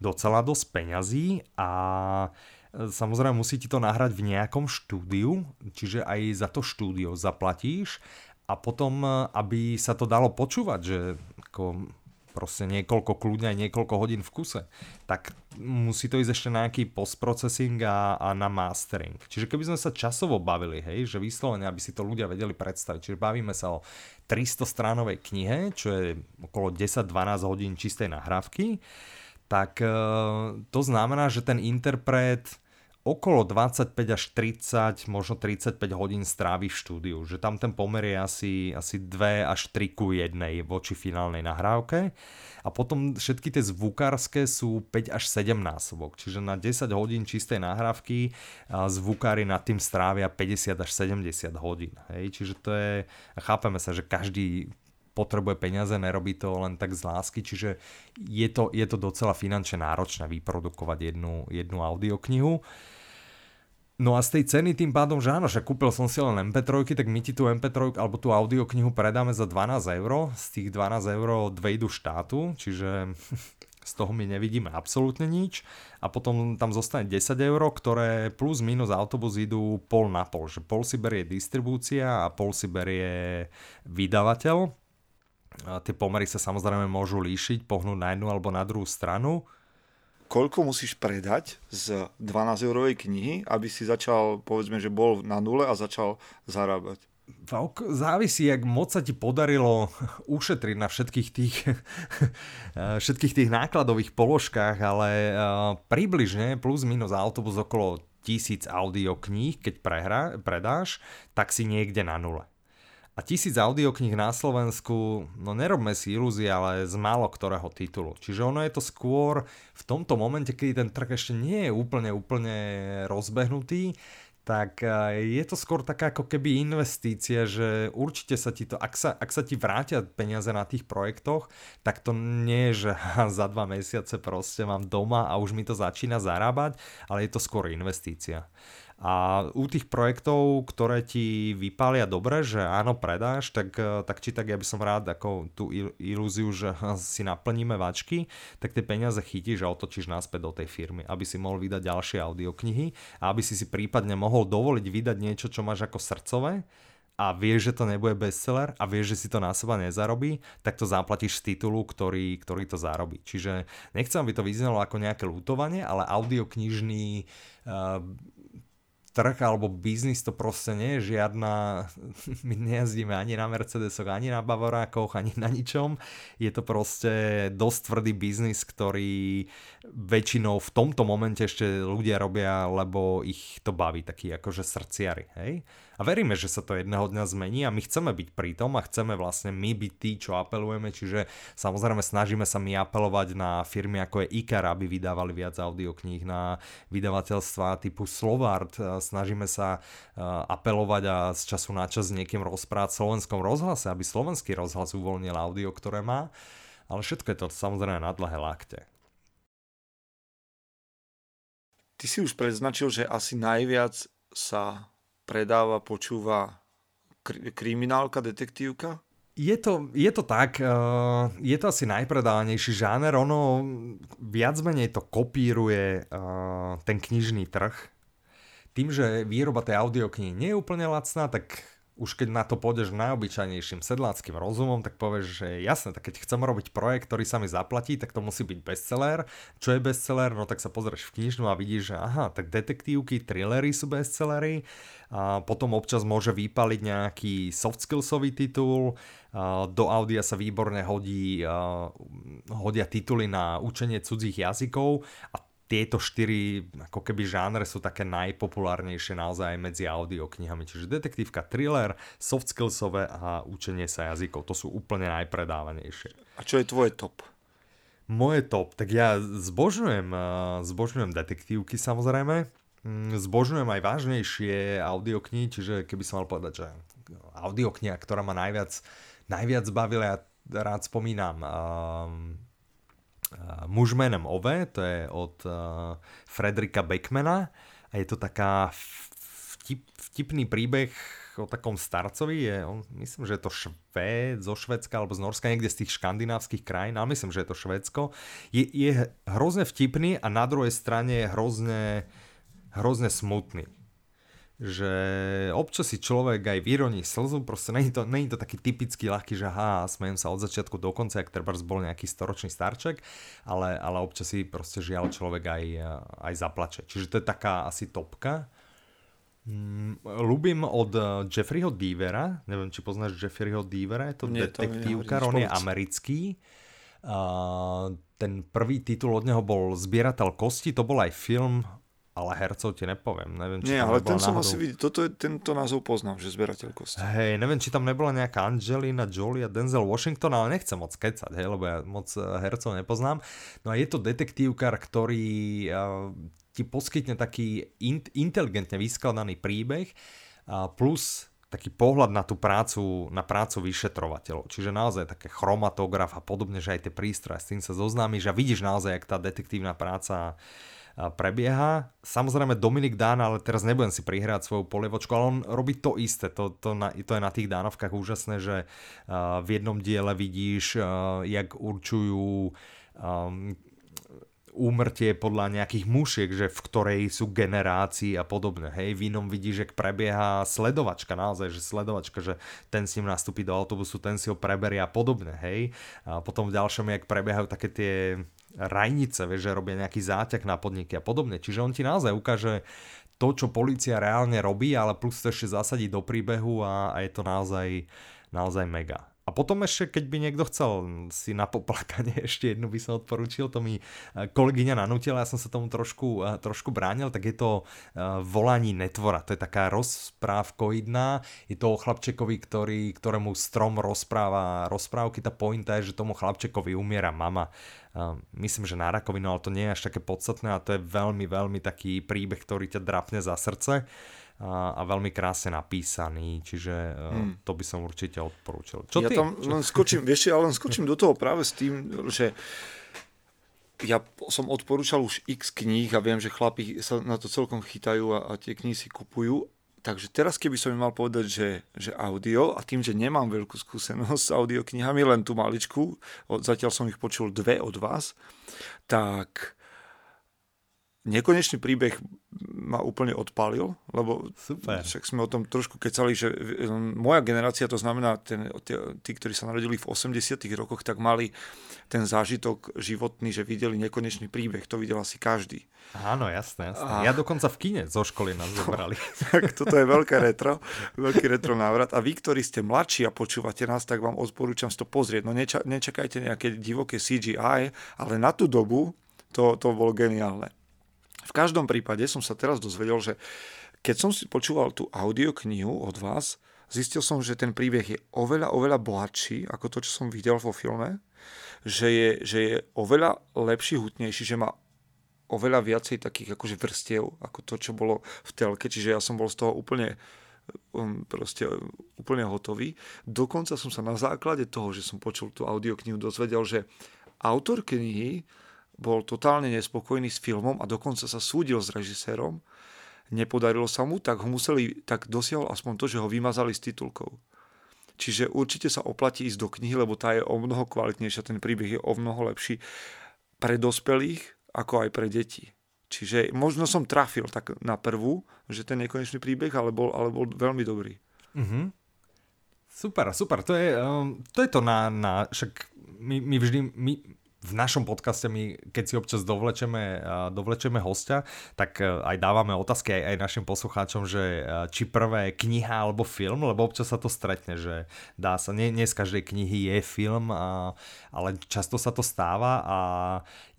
docela dosť peňazí a e, samozrejme musí ti to nahrať v nejakom štúdiu, čiže aj za to štúdio zaplatíš. A potom, e, aby sa to dalo počúvať, že ako proste niekoľko kľudne aj niekoľko hodín v kuse, tak musí to ísť ešte na nejaký postprocessing a, a na mastering. Čiže keby sme sa časovo bavili, hej, že vyslovene, aby si to ľudia vedeli predstaviť, čiže bavíme sa o 300 stránovej knihe, čo je okolo 10-12 hodín čistej nahrávky, tak e, to znamená, že ten interpret okolo 25 až 30, možno 35 hodín strávi v štúdiu, že tam ten pomer je asi, asi 2 až 3 ku 1 voči finálnej nahrávke a potom všetky tie zvukárske sú 5 až 7 násobok, čiže na 10 hodín čistej nahrávky zvukári nad tým strávia 50 až 70 hodín, hej? čiže to je, chápeme sa, že každý potrebuje peniaze, nerobí to len tak z lásky, čiže je to, je to docela finančne náročné vyprodukovať jednu, jednu audioknihu. No a z tej ceny tým pádom, že áno, že kúpil som si len MP3, tak my ti tú MP3 alebo tú audioknihu predáme za 12 eur. Z tých 12 eur idú štátu, čiže z toho my nevidíme absolútne nič. A potom tam zostane 10 eur, ktoré plus minus autobus idú pol na pol. Že pol si berie distribúcia a pol si berie vydavateľ. A tie pomery sa samozrejme môžu líšiť, pohnúť na jednu alebo na druhú stranu koľko musíš predať z 12-eurovej knihy, aby si začal, povedzme, že bol na nule a začal zarábať? závisí, jak moc sa ti podarilo ušetriť na všetkých tých, všetkých tých nákladových položkách, ale približne plus minus autobus okolo tisíc audiokníh, keď prehra, predáš, tak si niekde na nule. A tisíc audiokníh na Slovensku, no nerobme si ilúzie, ale z málo ktorého titulu. Čiže ono je to skôr v tomto momente, keď ten trh ešte nie je úplne, úplne rozbehnutý, tak je to skôr taká ako keby investícia, že určite sa ti to, ak sa, ak sa ti vrátia peniaze na tých projektoch, tak to nie je, že za dva mesiace proste mám doma a už mi to začína zarábať, ale je to skôr investícia. A u tých projektov, ktoré ti vypália dobre, že áno, predáš, tak, eh, tak či tak ja by som rád ako tú ilúziu, že si naplníme vačky, tak tie peniaze chytíš a otočíš naspäť do tej firmy, aby si mohol vydať ďalšie audioknihy a aby si si prípadne mohol dovoliť vydať niečo, čo máš ako srdcové, a vieš, že to nebude bestseller a vieš, že si to na seba nezarobí, tak to zaplatíš z titulu, ktorý, ktorý to zarobí. Čiže nechcem, aby to vyznalo ako nejaké lutovanie, ale audioknižný uh, trh alebo biznis to proste nie je žiadna, my nejazdíme ani na Mercedesoch, ani na Bavorákoch, ani na ničom. Je to proste dosť tvrdý biznis, ktorý väčšinou v tomto momente ešte ľudia robia, lebo ich to baví, takí akože srdciari, hej? A veríme, že sa to jedného dňa zmení a my chceme byť pri tom a chceme vlastne my byť tí, čo apelujeme, čiže samozrejme snažíme sa my apelovať na firmy ako je IKAR, aby vydávali viac audiokníh, na vydavateľstva typu Slovart, snažíme sa apelovať a z času na čas s niekým rozprávať v slovenskom rozhlase, aby slovenský rozhlas uvoľnil audio, ktoré má, ale všetko je to samozrejme na dlhé lakte. Ty si už predznačil, že asi najviac sa predáva, počúva kriminálka, detektívka? Je to, je to tak, uh, je to asi najpredávanejší žáner, ono viac menej to kopíruje uh, ten knižný trh. Tým, že výroba tej audioknihy nie je úplne lacná, tak už keď na to pôjdeš najobyčajnejším sedláckým rozumom, tak povieš, že jasné, tak keď chcem robiť projekt, ktorý sa mi zaplatí, tak to musí byť bestseller. Čo je bestseller? No tak sa pozrieš v knižnu a vidíš, že aha, tak detektívky, thrillery sú bestsellery. A potom občas môže vypaliť nejaký soft skillsový titul. A do audia sa výborne hodí, hodia tituly na učenie cudzích jazykov a tieto štyri ako keby žánre sú také najpopulárnejšie naozaj medzi audioknihami. Čiže detektívka, thriller, soft skillsové a učenie sa jazykov. To sú úplne najpredávanejšie. A čo je tvoje top? Moje top, tak ja zbožňujem, eh, zbožňujem detektívky samozrejme. Mm, zbožňujem aj vážnejšie audioknihy, čiže keby som mal povedať, že audiokniha, ktorá ma najviac, najviac bavila, ja rád spomínam um, Muž menem Ove, to je od uh, Fredrika Beckmana. A je to taká vtip, vtipný príbeh o takom starcovi, je, on, myslím, že je to Švéd, zo Švedska alebo z Norska, niekde z tých škandinávskych krajín, ale myslím, že je to Švedsko. Je, je hrozne vtipný a na druhej strane je hrozne, hrozne smutný že občas si človek aj vyroní slzu, proste není to, není to taký typický ľahký, že ha, smejem sa od začiatku do konca, ak treba bol nejaký storočný starček, ale, ale občas si proste žiaľ človek aj, aj zaplače. Čiže to je taká asi topka. Mm, ľúbim od Jeffreyho Deavera, neviem, či poznáš Jeffreyho Deavera, je to Nie, detektívka, on je americký. Uh, ten prvý titul od neho bol Zbierateľ kosti, to bol aj film ale hercov ti nepoviem. Neviem, či Nie, ale ten som náhodou... asi videl, toto je, tento názov poznám, že zberateľ kosti. Hej, neviem, či tam nebola nejaká Angelina Jolie a Denzel Washington, ale nechcem moc kecať, hej, lebo ja moc eh, hercov nepoznám. No a je to detektívkar, ktorý uh, ti poskytne taký in- inteligentne vyskladaný príbeh uh, plus taký pohľad na tú prácu, na prácu vyšetrovateľov. Čiže naozaj také chromatograf a podobne, že aj tie prístroje, s tým sa zoznámiš a vidíš naozaj, jak tá detektívna práca uh, prebieha. Samozrejme Dominik Dán, ale teraz nebudem si prihrať svoju polievočku, ale on robí to isté. To, to, na, to je na tých Dánovkách úžasné, že v jednom diele vidíš, jak určujú um, úmrtie podľa nejakých mušiek, že v ktorej sú generácii a podobne. Hej, v inom vidíš, že prebieha sledovačka, naozaj, že sledovačka, že ten s ním nastúpi do autobusu, ten si ho preberie a podobne. Hej, a potom v ďalšom, jak prebiehajú také tie rajnice, vieš, že robia nejaký záťah na podniky a podobne. Čiže on ti naozaj ukáže to, čo policia reálne robí, ale plus to ešte zasadí do príbehu a, a je to naozaj, naozaj mega. A potom ešte, keď by niekto chcel si na poplakanie, ešte jednu by som odporúčil, to mi e, kolegyňa nanútila, ja som sa tomu trošku, e, trošku bránil, tak je to e, Volaní netvora. To je taká rozprávkoidná, je to o chlapčekovi, ktorý, ktorému strom rozpráva rozprávky. Tá pointa je, že tomu chlapčekovi umiera mama. Myslím, že na rakovinu, ale to nie je až také podstatné a to je veľmi, veľmi taký príbeh, ktorý ťa drapne za srdce a, a veľmi krásne napísaný, čiže e, hmm. to by som určite odporúčil. Čo ja ty? tam len skočím, vieš, ale len skočím do toho práve s tým, že ja som odporúčal už x kníh a viem, že chlapi sa na to celkom chytajú a, a tie knihy si kupujú. Takže teraz, keby som im mal povedať, že, že audio, a tým, že nemám veľkú skúsenosť s audioknihami, len tú maličku, zatiaľ som ich počul dve od vás, tak nekonečný príbeh ma úplne odpálil, lebo Super. však sme o tom trošku kecali, že moja generácia, to znamená ten, tí, ktorí sa narodili v 80 rokoch, tak mali ten zážitok životný, že videli nekonečný príbeh. To videl asi každý. Áno, jasné, jasné. A... Ja dokonca v kine zo školy nás zobrali. tak toto je veľké retro, veľký retro návrat. A vy, ktorí ste mladší a počúvate nás, tak vám odporúčam si to pozrieť. No neča- nečakajte nejaké divoké CGI, ale na tú dobu to, to bolo geniálne. V každom prípade som sa teraz dozvedel, že keď som si počúval tú audioknihu od vás, zistil som, že ten príbeh je oveľa, oveľa bohatší ako to, čo som videl vo filme, že je, že je oveľa lepší, hutnejší, že má oveľa viacej takých akože vrstiev ako to, čo bolo v telke, čiže ja som bol z toho úplne um, proste úplne hotový. Dokonca som sa na základe toho, že som počul tú audioknihu, dozvedel, že autor knihy bol totálne nespokojný s filmom a dokonca sa súdil s režisérom. Nepodarilo sa mu, tak ho museli, tak dosiahol aspoň to, že ho vymazali z titulkov. Čiže určite sa oplatí ísť do knihy, lebo tá je o mnoho kvalitnejšia, ten príbeh je o mnoho lepší pre dospelých, ako aj pre deti. Čiže možno som trafil tak na prvú, že ten nekonečný príbeh, ale bol, ale bol veľmi dobrý. Mm-hmm. Super, super. To je, um, to, je to na, na však my, my vždy, my, v našom podcaste my, keď si občas dovlečeme, dovlečeme hostia, tak e, aj dávame otázky aj, aj našim poslucháčom, že e, či prvé kniha alebo film, lebo občas sa to stretne, že dá sa, nie, nie z každej knihy je film, a, ale často sa to stáva a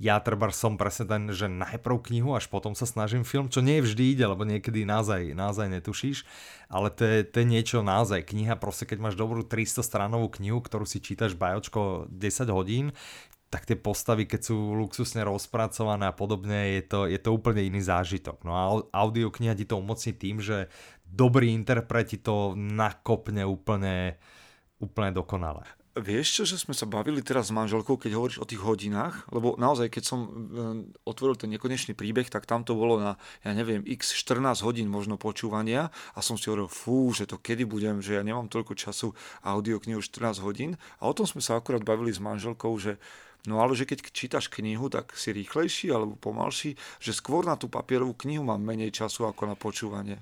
ja treba som presne ten, že najprv knihu, až potom sa snažím film, čo nie vždy ide, lebo niekedy naozaj, naozaj netušíš, ale to je, to je niečo naozaj. Kniha, proste keď máš dobrú 300 stranovú knihu, ktorú si čítaš bajočko 10 hodín, tak tie postavy, keď sú luxusne rozpracované a podobne, je to, je to úplne iný zážitok. No a audiokniha ti to umocní tým, že dobrý interpreti to nakopne úplne, úplne dokonale. Vieš čo, že sme sa bavili teraz s manželkou, keď hovoríš o tých hodinách, lebo naozaj, keď som e, otvoril ten nekonečný príbeh, tak tam to bolo na, ja neviem, x 14 hodín možno počúvania a som si hovoril, fú, že to kedy budem, že ja nemám toľko času audioknihu 14 hodín. A o tom sme sa akurát bavili s manželkou, že No ale že keď čítaš knihu, tak si rýchlejší alebo pomalší, že skôr na tú papierovú knihu mám menej času ako na počúvanie.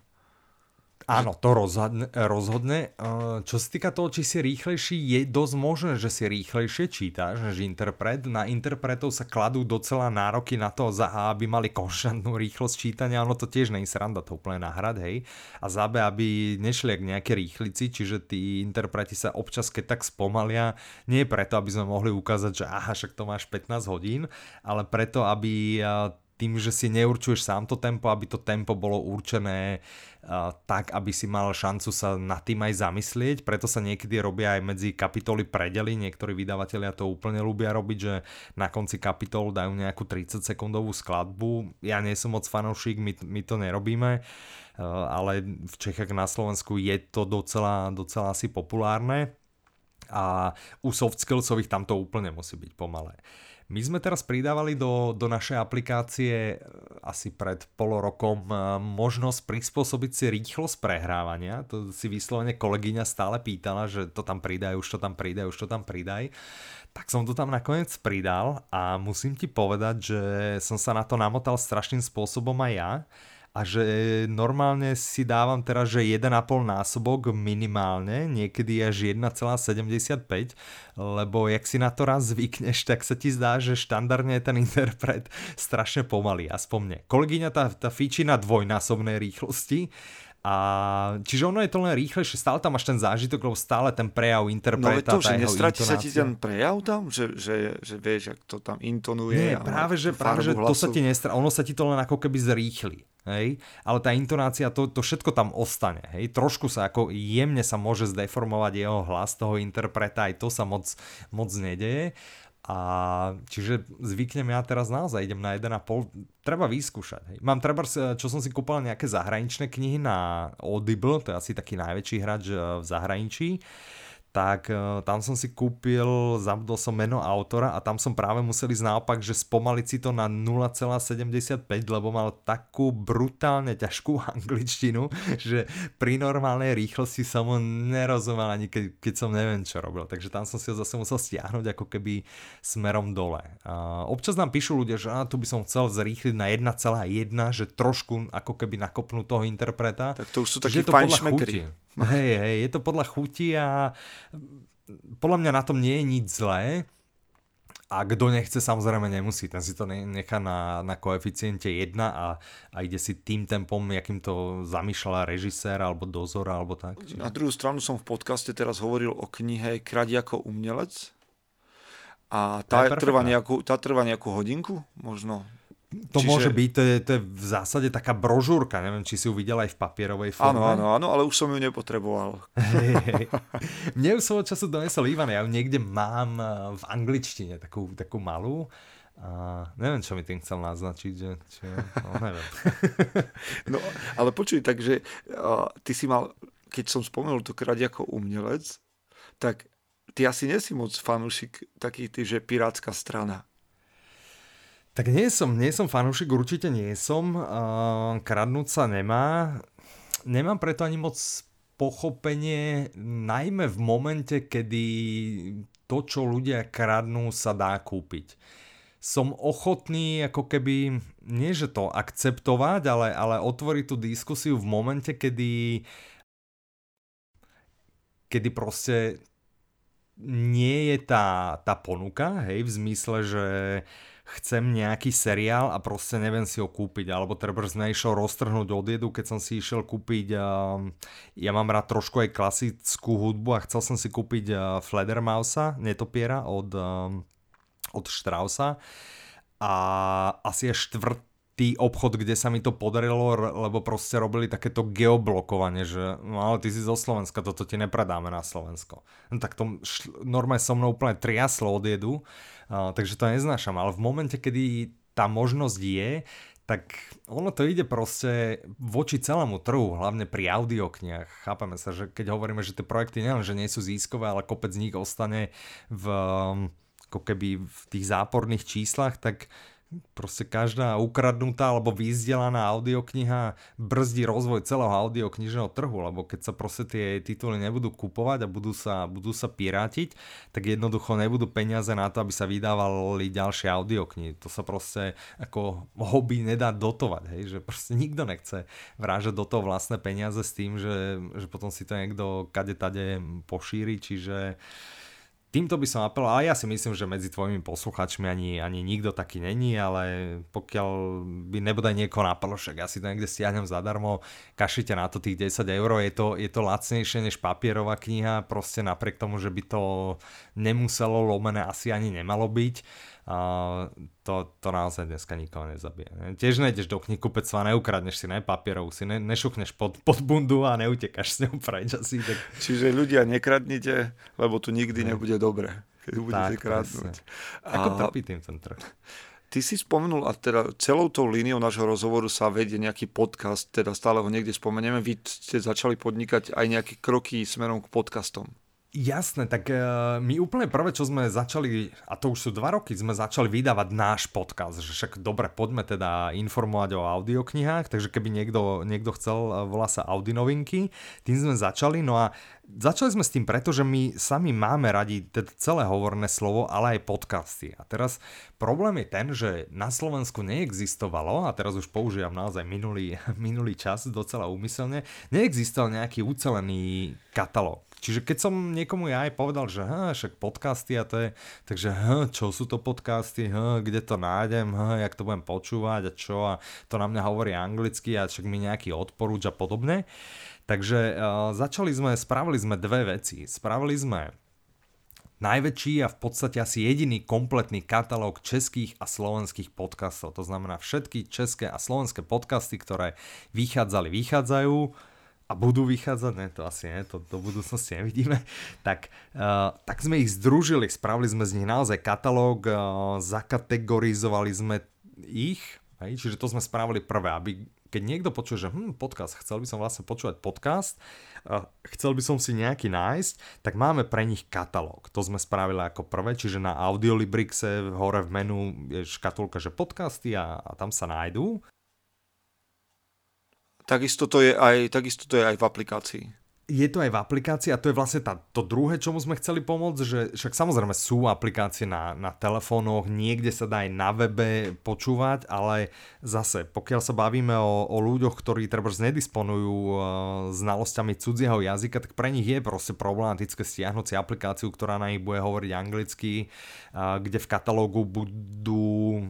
Áno, to rozhodne, rozhodne. Čo sa týka toho, či si rýchlejší, je dosť možné, že si rýchlejšie čítaš než interpret. Na interpretov sa kladú docela nároky na to, za A, aby mali konštantnú rýchlosť čítania, ono to tiež nie je sranda to úplne nahrad, hej. A za B, aby nešli ak nejaké rýchlici, čiže tí interpreti sa občas keď tak spomalia, nie preto, aby sme mohli ukázať, že aha, však to máš 15 hodín, ale preto, aby tým, že si neurčuješ sám to tempo, aby to tempo bolo určené uh, tak, aby si mal šancu sa nad tým aj zamyslieť. Preto sa niekedy robia aj medzi kapitoly predely. Niektorí vydavatelia to úplne ľúbia robiť, že na konci kapitol dajú nejakú 30 sekundovú skladbu. Ja nie som moc fanúšik, my, my to nerobíme, uh, ale v Čechách na Slovensku je to docela, docela asi populárne a u soft skillsových tam to úplne musí byť pomalé. My sme teraz pridávali do, do našej aplikácie e, asi pred pol rokom e, možnosť prispôsobiť si rýchlosť prehrávania. To si vyslovene kolegyňa stále pýtala, že to tam pridaj, už to tam pridaj, už to tam pridaj. Tak som to tam nakoniec pridal a musím ti povedať, že som sa na to namotal strašným spôsobom aj ja a že normálne si dávam teraz, že 1,5 násobok minimálne, niekedy až 1,75, lebo jak si na to raz zvykneš, tak sa ti zdá, že štandardne je ten interpret strašne pomalý, aspoň mne. Kolegyňa tá, tá fíči na dvojnásobnej rýchlosti, a čiže ono je to len rýchlejšie, stále tam máš ten zážitok, lebo stále ten prejav interpreta, No to, že nestratí sa ti ten prejav tam, že, že, že vieš, ak to tam intonuje. Nie, práve, že, práve, že to sa ti nestratí, ono sa ti to len ako keby zrýchli. Hej? Ale tá intonácia, to, to všetko tam ostane. Hej? Trošku sa ako jemne sa môže zdeformovať jeho hlas toho interpreta, aj to sa moc, moc nedeje. A čiže zvyknem ja teraz naozaj, idem na 1,5, treba vyskúšať. Hej. Mám treba, čo som si kúpal nejaké zahraničné knihy na Audible, to je asi taký najväčší hráč eh, v zahraničí tak uh, tam som si kúpil, zabudol som meno autora a tam som práve musel ísť naopak, že spomaliť si to na 0,75, lebo mal takú brutálne ťažkú angličtinu, že pri normálnej rýchlosti som mu nerozumel ani keď, keď som neviem čo robil. Takže tam som si ho zase musel stiahnuť ako keby smerom dole. Uh, občas nám píšu ľudia, že á, tu by som chcel zrýchliť na 1,1, že trošku ako keby nakopnú toho interpreta. Tak to už sú takí fajnšmekri. Hej, hej, je to podľa chuti a podľa mňa na tom nie je nič zlé. A kto nechce, samozrejme nemusí. Ten si to nechá na, na koeficiente 1 a, a ide si tým tempom, jakým to zamýšľa režisér alebo dozor alebo tak. Na druhú stranu som v podcaste teraz hovoril o knihe Kradi ako umelec. A tá, trvá nejakú, tá trvá nejakú hodinku, možno to Čiže... môže byť, to je, to je v zásade taká brožúrka, neviem, či si ju videl aj v papierovej forme. Áno, áno, áno, ale už som ju nepotreboval. Hey, hey. Mne už svojho času donesol Ivan, ja ju niekde mám eh, v angličtine, takú, takú malú. A neviem, čo mi tým chcel naznačiť, že, či, no neviem. no, ale počuj, takže uh, ty si mal, keď som spomenul to krať ako umelec, tak ty asi nesi moc fanúšik taký ty, že pirátska strana. Tak nie som, nie som fanúšik, určite nie som. Uh, kradnúť sa nemá. Nemám preto ani moc pochopenie, najmä v momente, kedy to, čo ľudia kradnú, sa dá kúpiť. Som ochotný ako keby, nie že to akceptovať, ale, ale otvoriť tú diskusiu v momente, kedy kedy proste nie je tá, tá ponuka, hej, v zmysle, že uh, chcem nejaký seriál a proste neviem si ho kúpiť, alebo treba sme išiel roztrhnúť od jedu, keď som si išiel kúpiť, uh, ja mám rád trošku aj klasickú hudbu a chcel som si kúpiť uh, Fledermausa, netopiera od, uh, od Straussa. A asi je štvrt tý obchod, kde sa mi to podarilo, lebo proste robili takéto geoblokovanie, že no ale ty si zo Slovenska, toto ti nepredáme na Slovensko. No tak to šl- normálne so mnou úplne triaslo odjedu, uh, takže to neznášam, ale v momente, kedy tá možnosť je, tak ono to ide proste voči celému trhu, hlavne pri audioknihách. Chápeme sa, že keď hovoríme, že tie projekty nielen, že nie sú získové, ale kopec z nich ostane v, ako keby v tých záporných číslach, tak proste každá ukradnutá alebo vyzdelaná audiokniha brzdí rozvoj celého audioknižného trhu, lebo keď sa proste tie tituly nebudú kupovať a budú sa, budú sa pirátiť, tak jednoducho nebudú peniaze na to, aby sa vydávali ďalšie audioknihy. To sa proste ako hobby nedá dotovať, hej? že proste nikto nechce vrážať do toho vlastné peniaze s tým, že, že potom si to niekto kade tade pošíri, čiže Týmto by som apeloval, ale ja si myslím, že medzi tvojimi posluchačmi ani, ani nikto taký není, ale pokiaľ by nebodaj niekoho napadlo, však ja si to niekde stiahnem zadarmo, kašite na to tých 10 eur, je to, je to lacnejšie než papierová kniha, proste napriek tomu, že by to nemuselo lomené asi ani nemalo byť to, to naozaj dneska nikoho nezabije. Ne? Tiež nejdeš do knihkupectva, neukradneš si ne, papierov, si ne, nešukneš pod, pod bundu a neutekáš s ňou preč asi. Tak... Čiže ľudia nekradnite, lebo tu nikdy ne. nebude dobre, keď budete tak, kradnúť. Ako a... trpí tým ten trh? Ty si spomenul, a teda celou tou líniou nášho rozhovoru sa vedie nejaký podcast, teda stále ho niekde spomenieme. Vy ste začali podnikať aj nejaké kroky smerom k podcastom. Jasné, tak uh, my úplne prvé, čo sme začali, a to už sú dva roky, sme začali vydávať náš podcast, že však dobre, poďme teda informovať o audioknihách, takže keby niekto, niekto chcel, uh, volá sa Audi novinky, tým sme začali, no a začali sme s tým preto, že my sami máme radi teda celé hovorné slovo, ale aj podcasty. A teraz problém je ten, že na Slovensku neexistovalo, a teraz už používam naozaj minulý, minulý čas docela úmyselne, neexistoval nejaký ucelený katalóg. Čiže keď som niekomu ja aj povedal, že ha, však podcasty a to je, takže ha, čo sú to podcasty, ha, kde to nájdem, ha, jak to budem počúvať a čo a to na mňa hovorí anglicky a však mi nejaký odporúč a podobne. Takže uh, začali sme, spravili sme dve veci. Spravili sme najväčší a v podstate asi jediný kompletný katalóg českých a slovenských podcastov. To znamená všetky české a slovenské podcasty, ktoré vychádzali, vychádzajú a budú vychádzať, ne, to asi nie, to do budúcnosti nevidíme, tak, uh, tak sme ich združili, spravili sme z nich naozaj katalóg, uh, zakategorizovali sme ich, hej, čiže to sme spravili prvé, aby keď niekto počuje, že hm, podcast, chcel by som vlastne počúvať podcast, uh, chcel by som si nejaký nájsť, tak máme pre nich katalóg. To sme spravili ako prvé, čiže na Audiolibrixe hore v menu je škatulka, že podcasty a, a tam sa nájdú. Takisto to je aj, takisto to je aj v aplikácii. Je to aj v aplikácii a to je vlastne tá, to druhé, čomu sme chceli pomôcť, že však samozrejme sú aplikácie na, na telefónoch, niekde sa dá aj na webe počúvať, ale zase, pokiaľ sa bavíme o, o ľuďoch, ktorí treba nedisponujú uh, znalosťami cudzieho jazyka, tak pre nich je proste problematické stiahnuť si aplikáciu, ktorá na nich bude hovoriť anglicky, uh, kde v katalógu budú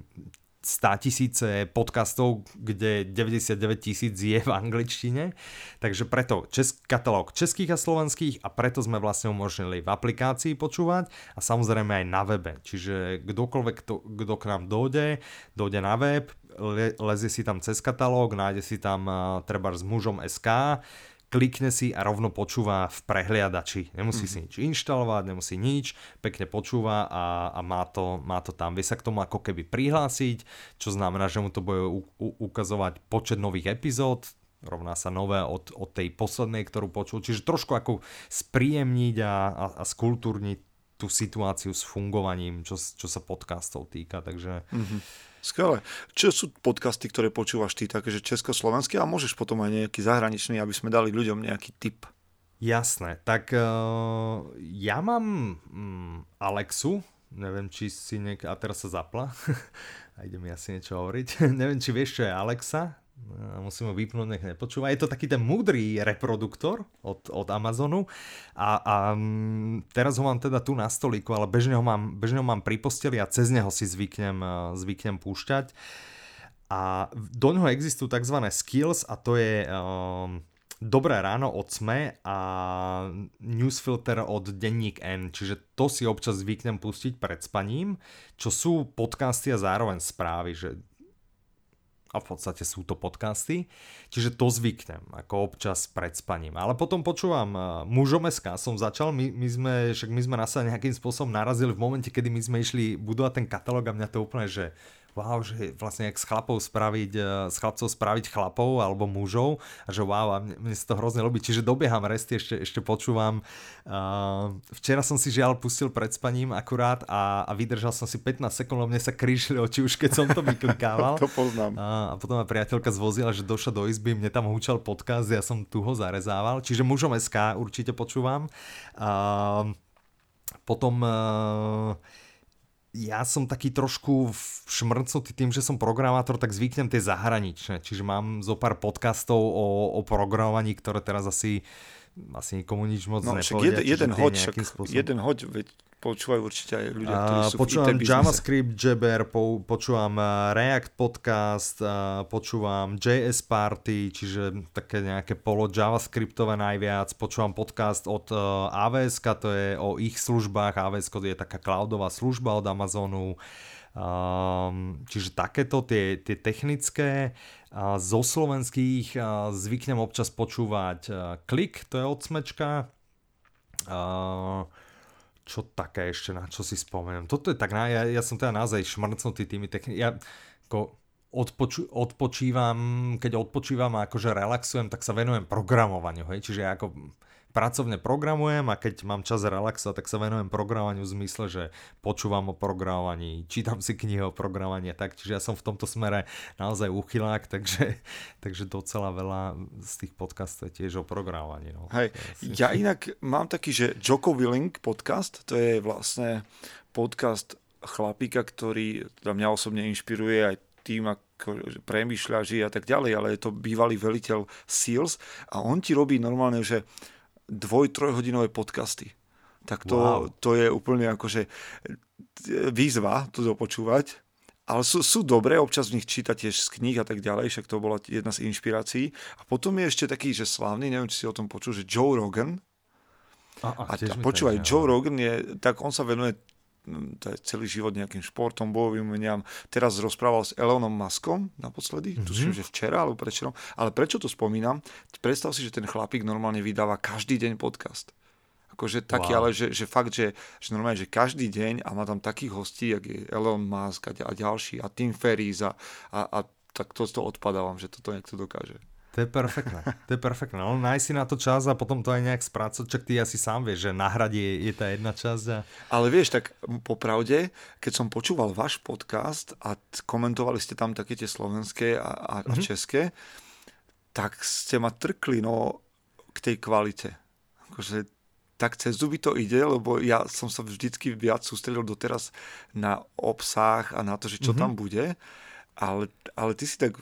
100 tisíce podcastov, kde 99 tisíc je v angličtine. Takže preto česk, katalóg českých a slovenských a preto sme vlastne umožnili v aplikácii počúvať a samozrejme aj na webe. Čiže kdokoľvek, kto, kto k nám dojde, dojde na web, le, lezie si tam cez katalóg, nájde si tam uh, treba s mužom SK, klikne si a rovno počúva v prehliadači. Nemusí mm-hmm. si nič inštalovať, nemusí nič, pekne počúva a, a má, to, má to tam. Vie sa k tomu ako keby prihlásiť, čo znamená, že mu to bude u, u, ukazovať počet nových epizód, rovná sa nové od, od tej poslednej, ktorú počul. Čiže trošku ako spríjemniť a, a, a skultúrniť tú situáciu s fungovaním, čo, čo sa podcastov týka. Takže mm-hmm Skvelé. Čo sú podcasty, ktoré počúvaš ty, také, že československé a môžeš potom aj nejaký zahraničný, aby sme dali ľuďom nejaký tip. Jasné, tak uh, ja mám um, Alexu, neviem, či si niek... A teraz sa zapla. a ide mi asi niečo hovoriť. neviem, či vieš, čo je Alexa musím ho vypnúť, nech nepočúva. Je to taký ten múdry reproduktor od, od Amazonu a, a mm, teraz ho mám teda tu na stolíku, ale bežne ho mám, bežne ho mám pri posteli a cez neho si zvyknem, e, zvyknem púšťať. A do neho existujú tzv. skills a to je um, Dobré ráno od SME a newsfilter od Denník N, čiže to si občas zvyknem pustiť pred spaním, čo sú podcasty a zároveň správy, že a v podstate sú to podcasty, čiže to zvyknem, ako občas pred spaním. Ale potom počúvam uh, mužom SK som začal, my, my sme, však my sme nás nejakým spôsobom narazili v momente, kedy my sme išli budovať ten katalóg a mňa to úplne, že wow, že vlastne jak s chlapov spraviť, eh, s chlapcov spraviť chlapov alebo mužov a že wow, a mne, mne sa to hrozne ľúbi, čiže dobieham resty, ešte, ešte počúvam. Uh, včera som si žiaľ pustil pred spaním akurát a, a vydržal som si 15 sekúnd, lebo mne sa krížili oči už keď som to vyklikával. to poznám. A, a potom ma priateľka zvozila, že došla do izby, mne tam húčal podcast, ja som tu ho zarezával, čiže mužom SK určite počúvam. Uh, potom uh, ja som taký trošku šmrcnutý tým, že som programátor, tak zvyknem tie zahraničné. Čiže mám zo pár podcastov o, o programovaní, ktoré teraz asi asi nikomu nič moc no, nepovedia. Jeden, jeden hoď, však, jeden hoď, veď počúvajú určite aj ľudia, ktorí sú počúvam v IT JavaScript Jabber, po, počúvam eh, React podcast, eh, počúvam JS Party, čiže také nejaké polo JavaScriptové najviac, počúvam podcast od eh, AWS, to je o ich službách, AWS je taká cloudová služba od Amazonu, Um, čiže takéto tie, tie technické zo slovenských zvyknem občas počúvať klik, to je od smečka. Čo také ešte, na čo si spomeniem. Toto je tak, ja, ja som teda naozaj šmrcnutý tými technikami. Ja ako odpoču, odpočívam, keď odpočívam a akože relaxujem, tak sa venujem programovaniu, hej, čiže ako pracovne programujem a keď mám čas relaxovať, tak sa venujem programovaniu v zmysle, že počúvam o programovaní, čítam si knihy o programovaní tak, čiže ja som v tomto smere naozaj uchylák, takže, takže docela veľa z tých podcastov je tiež o programovaní. No. Hej, ja inak mám taký, že Joko Willing podcast, to je vlastne podcast chlapíka, ktorý teda mňa osobne inšpiruje aj tým, ako premýšľa, žije a tak ďalej, ale je to bývalý veliteľ SEALS a on ti robí normálne, že dvoj, trojhodinové podcasty. Tak to, wow. to je úplne akože výzva to dopočúvať. Ale sú, sú dobré, občas v nich číta tiež z kníh a tak ďalej, však to bola jedna z inšpirácií. A potom je ešte taký, že slávny, neviem, či si o tom počul, že Joe Rogan. A, a, a, počúvaj, Joe Rogan je, tak on sa venuje celý život nejakým športom, bojovým umeniam. Teraz rozprával s Elonom Muskom naposledy, mm-hmm. tuším, že včera alebo prečo. Ale prečo to spomínam? Predstav si, že ten chlapík normálne vydáva každý deň podcast. Akože taký, wow. ale že, že fakt, že, že normálne, že každý deň a má tam takých hostí, jak je Elon Musk a, a ďalší a Tim Ferriss a, a, a tak to, to odpadávam, že toto niekto dokáže. To je perfektné, to je perfektné. No, nájsť si na to čas a potom to aj nejak spracovať, čak ty asi sám vieš, že na hrade je, je tá jedna časť. A... Ale vieš, tak popravde, keď som počúval váš podcast a komentovali ste tam také tie slovenské a, a, mm-hmm. a mhm. české, tak ste ma trkli no, k tej kvalite. Akože tak cez zuby to ide, lebo ja som sa vždycky viac sústredil doteraz na obsah a na to, že čo mm-hmm. tam bude. Ale, ale ty si tak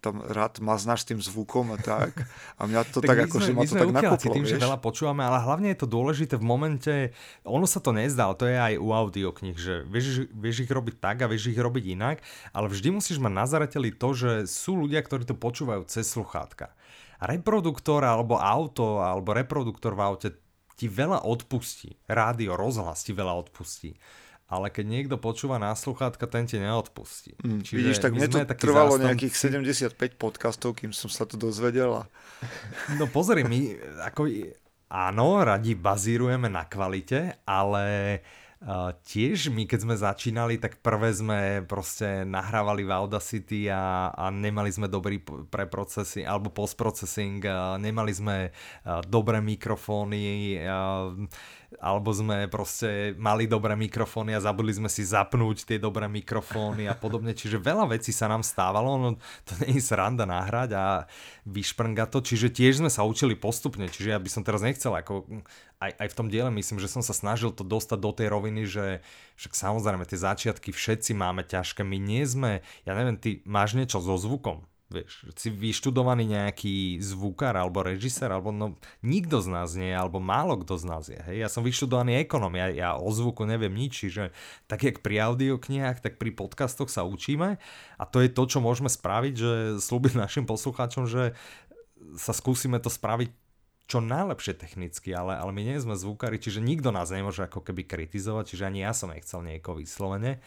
tam rád maznáš tým zvukom a tak. A mňa to tak, tak ako, že ma to tak nakoplo, tým, vieš? že veľa počúvame, ale hlavne je to dôležité v momente, ono sa to nezdá, ale to je aj u audioknih, že vieš, vieš ich robiť tak a vieš ich robiť inak, ale vždy musíš mať na zareteli to, že sú ľudia, ktorí to počúvajú cez sluchátka. Reproduktor alebo auto alebo reproduktor v aute ti veľa odpustí. Rádio, rozhlas ti veľa odpustí. Ale keď niekto počúva na sluchátka, ten ti neodpustí. Mm, Čiže vidíš, tak mne to trvalo zástanci... nejakých 75 podcastov, kým som sa to dozvedel. No pozri, my ako, áno, radi bazírujeme na kvalite, ale Uh, tiež my, keď sme začínali, tak prvé sme proste nahrávali v Audacity a, a nemali sme dobrý preprocesy alebo postprocessing, nemali sme dobré mikrofóny, alebo sme proste mali dobré mikrofóny a zabudli sme si zapnúť tie dobré mikrofóny a podobne. Čiže veľa vecí sa nám stávalo, no to nie je sranda nahrať a vyšprnga to, čiže tiež sme sa učili postupne, čiže ja by som teraz nechcel ako aj, aj v tom diele myslím, že som sa snažil to dostať do tej roviny, že však samozrejme tie začiatky všetci máme ťažké, my nie sme, ja neviem, ty máš niečo so zvukom, vieš, si vyštudovaný nejaký zvukár alebo režisér, alebo no, nikto z nás nie, alebo málo kto z nás je. Hej? Ja som vyštudovaný ekonom, ja, ja o zvuku neviem nič, čiže tak jak pri audioknihách, tak pri podcastoch sa učíme a to je to, čo môžeme spraviť, že slúbiť našim poslucháčom, že sa skúsime to spraviť čo najlepšie technicky, ale, ale my nie sme zvukári, čiže nikto nás nemôže ako keby kritizovať, čiže ani ja som nechcel niekoho vyslovene.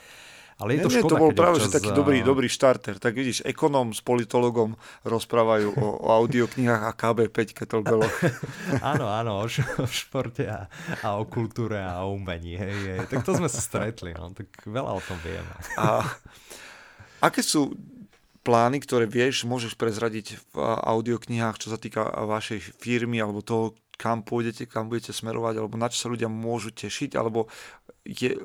Ale je to nie, škoda, to bol práve občas... taký dobrý, dobrý štarter. Tak vidíš, ekonom s politologom rozprávajú o, o audioknihách a KB5 kettlebelloch. áno, áno, o, o športe a, a o kultúre a o umení. Hej, hej. Tak to sme sa stretli, no, tak veľa o tom vieme. a aké sú plány, ktoré vieš, môžeš prezradiť v audioknihách, čo sa týka vašej firmy alebo toho, kam pôjdete, kam budete smerovať, alebo na čo sa ľudia môžu tešiť, alebo je,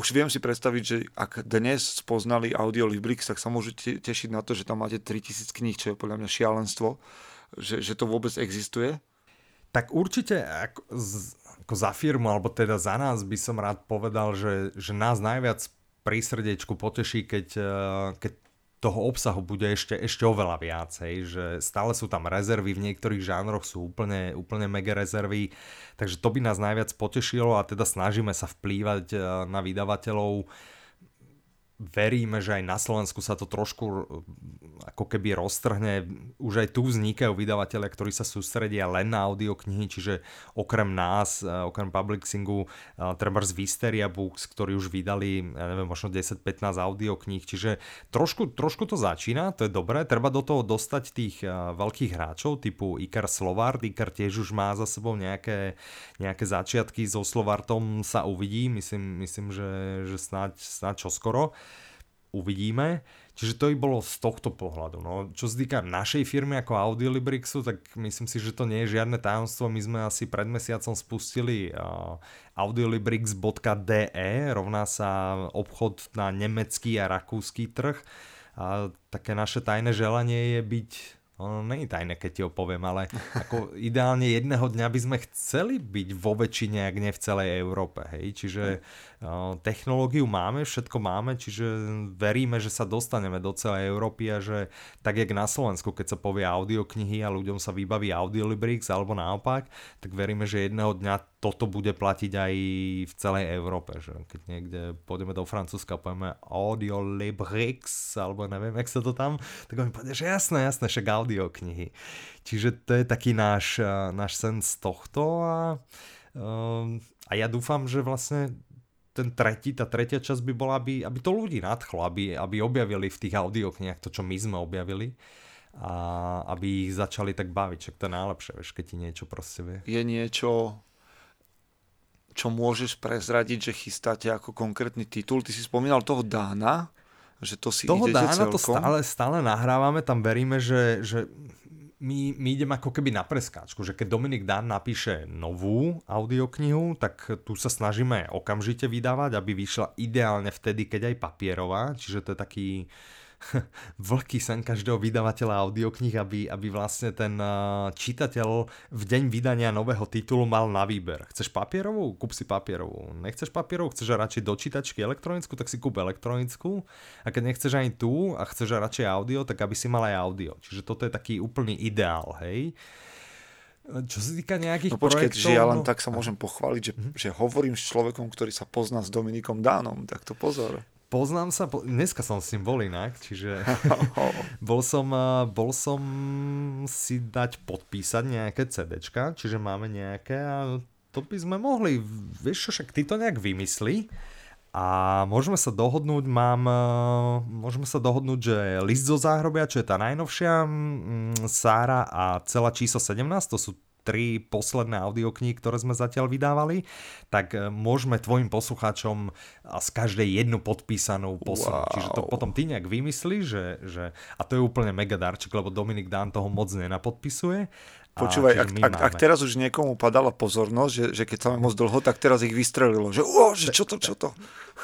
už viem si predstaviť, že ak dnes spoznali Audiolibrix, tak sa môžu tešiť na to, že tam máte 3000 kníh, čo je podľa mňa šialenstvo, že, že to vôbec existuje. Tak určite ako, ako za firmu, alebo teda za nás by som rád povedal, že, že nás najviac pri srdiečku poteší, keď, eh, keď toho obsahu bude ešte, ešte oveľa viacej, že stále sú tam rezervy, v niektorých žánroch sú úplne, úplne mega rezervy, takže to by nás najviac potešilo a teda snažíme sa vplývať eh, na vydavateľov veríme, že aj na Slovensku sa to trošku ako keby roztrhne. Už aj tu vznikajú vydavateľia, ktorí sa sústredia len na audioknihy, čiže okrem nás, eh, okrem Publixingu, eh, treba z Visteria Books, ktorí už vydali, ja neviem, možno 10-15 audiokníh, čiže trošku, trošku to začína, to je dobré. Treba do toho dostať tých veľkých hráčov typu Ikar Slovard. Ikar tiež už má za sebou nejaké, nejaké začiatky so Slovartom sa uvidí, myslím, myslím že, že snáď, snáď čoskoro. Uvidíme. Čiže to by bolo z tohto pohľadu. No, čo sa týka našej firmy ako Audiolibrixu, tak myslím si, že to nie je žiadne tajomstvo. My sme asi pred mesiacom spustili uh, audiolibrix.de, rovná sa obchod na nemecký a rakúsky trh. A také naše tajné želanie je byť ono není tajné, keď ti ho poviem, ale ako ideálne jedného dňa by sme chceli byť vo väčšine, ak nie v celej Európe. Hej? Čiže uh, technológiu máme, všetko máme, čiže veríme, že sa dostaneme do celej Európy a že tak jak na Slovensku, keď sa povie audioknihy a ľuďom sa vybaví Audiolibrix alebo naopak, tak veríme, že jedného dňa toto bude platiť aj v celej Európe. Že keď niekde pôjdeme do Francúzska a povieme Audio Librix, alebo neviem, jak sa to tam, tak oni povedia, že jasné, jasné, však audio knihy. Čiže to je taký náš, náš sen z tohto a, a ja dúfam, že vlastne ten tretí, tá tretia časť by bola, aby, aby to ľudí nadchlo, aby, aby objavili v tých audioknihách to, čo my sme objavili a aby ich začali tak baviť, však to je najlepšie, vieš, keď ti niečo proste vie. Je niečo, čo môžeš prezradiť, že chystáte ako konkrétny titul. Ty si spomínal toho Dána, že to si toho idete Dána celkom. to stále, stále nahrávame, tam veríme, že, že my, my ideme ako keby na preskáčku, že keď Dominik Dán napíše novú audioknihu, tak tu sa snažíme okamžite vydávať, aby vyšla ideálne vtedy, keď aj papierová, čiže to je taký vlhký sen každého vydavateľa audiokníh, aby, aby vlastne ten čitateľ v deň vydania nového titulu mal na výber. Chceš papierovú? Kúp si papierovú. Nechceš papierovú? Chceš radšej do čítačky elektronickú? Tak si kúp elektronickú. A keď nechceš ani tú a chceš radšej audio, tak aby si mal aj audio. Čiže toto je taký úplný ideál, hej. Čo sa týka nejakých no počkej, projektov... že ja len no... tak sa môžem pochváliť, že, mm-hmm. že hovorím s človekom, ktorý sa pozná s Dominikom Dánom, tak to pozor poznám sa, po... dneska som s ním bol inak, čiže bol som, bol som si dať podpísať nejaké CDčka, čiže máme nejaké a to by sme mohli, vieš čo, však ty to nejak vymyslí a môžeme sa dohodnúť, mám, môžeme sa dohodnúť, že List zo záhrobia, čo je tá najnovšia, Sára a celá číslo 17, to sú tri posledné audioknihy, ktoré sme zatiaľ vydávali, tak e, môžeme tvojim poslucháčom z každej jednu podpísanú poslať. Wow. Čiže to potom ty nejak vymyslíš, že, že, a to je úplne mega darček, lebo Dominik Dán toho moc nenapodpisuje Počúvaj, ak, ak, ak teraz už niekomu padala pozornosť, že, že keď sa moc dlho, tak teraz ich vystrelilo, že o, že čo to, čo to.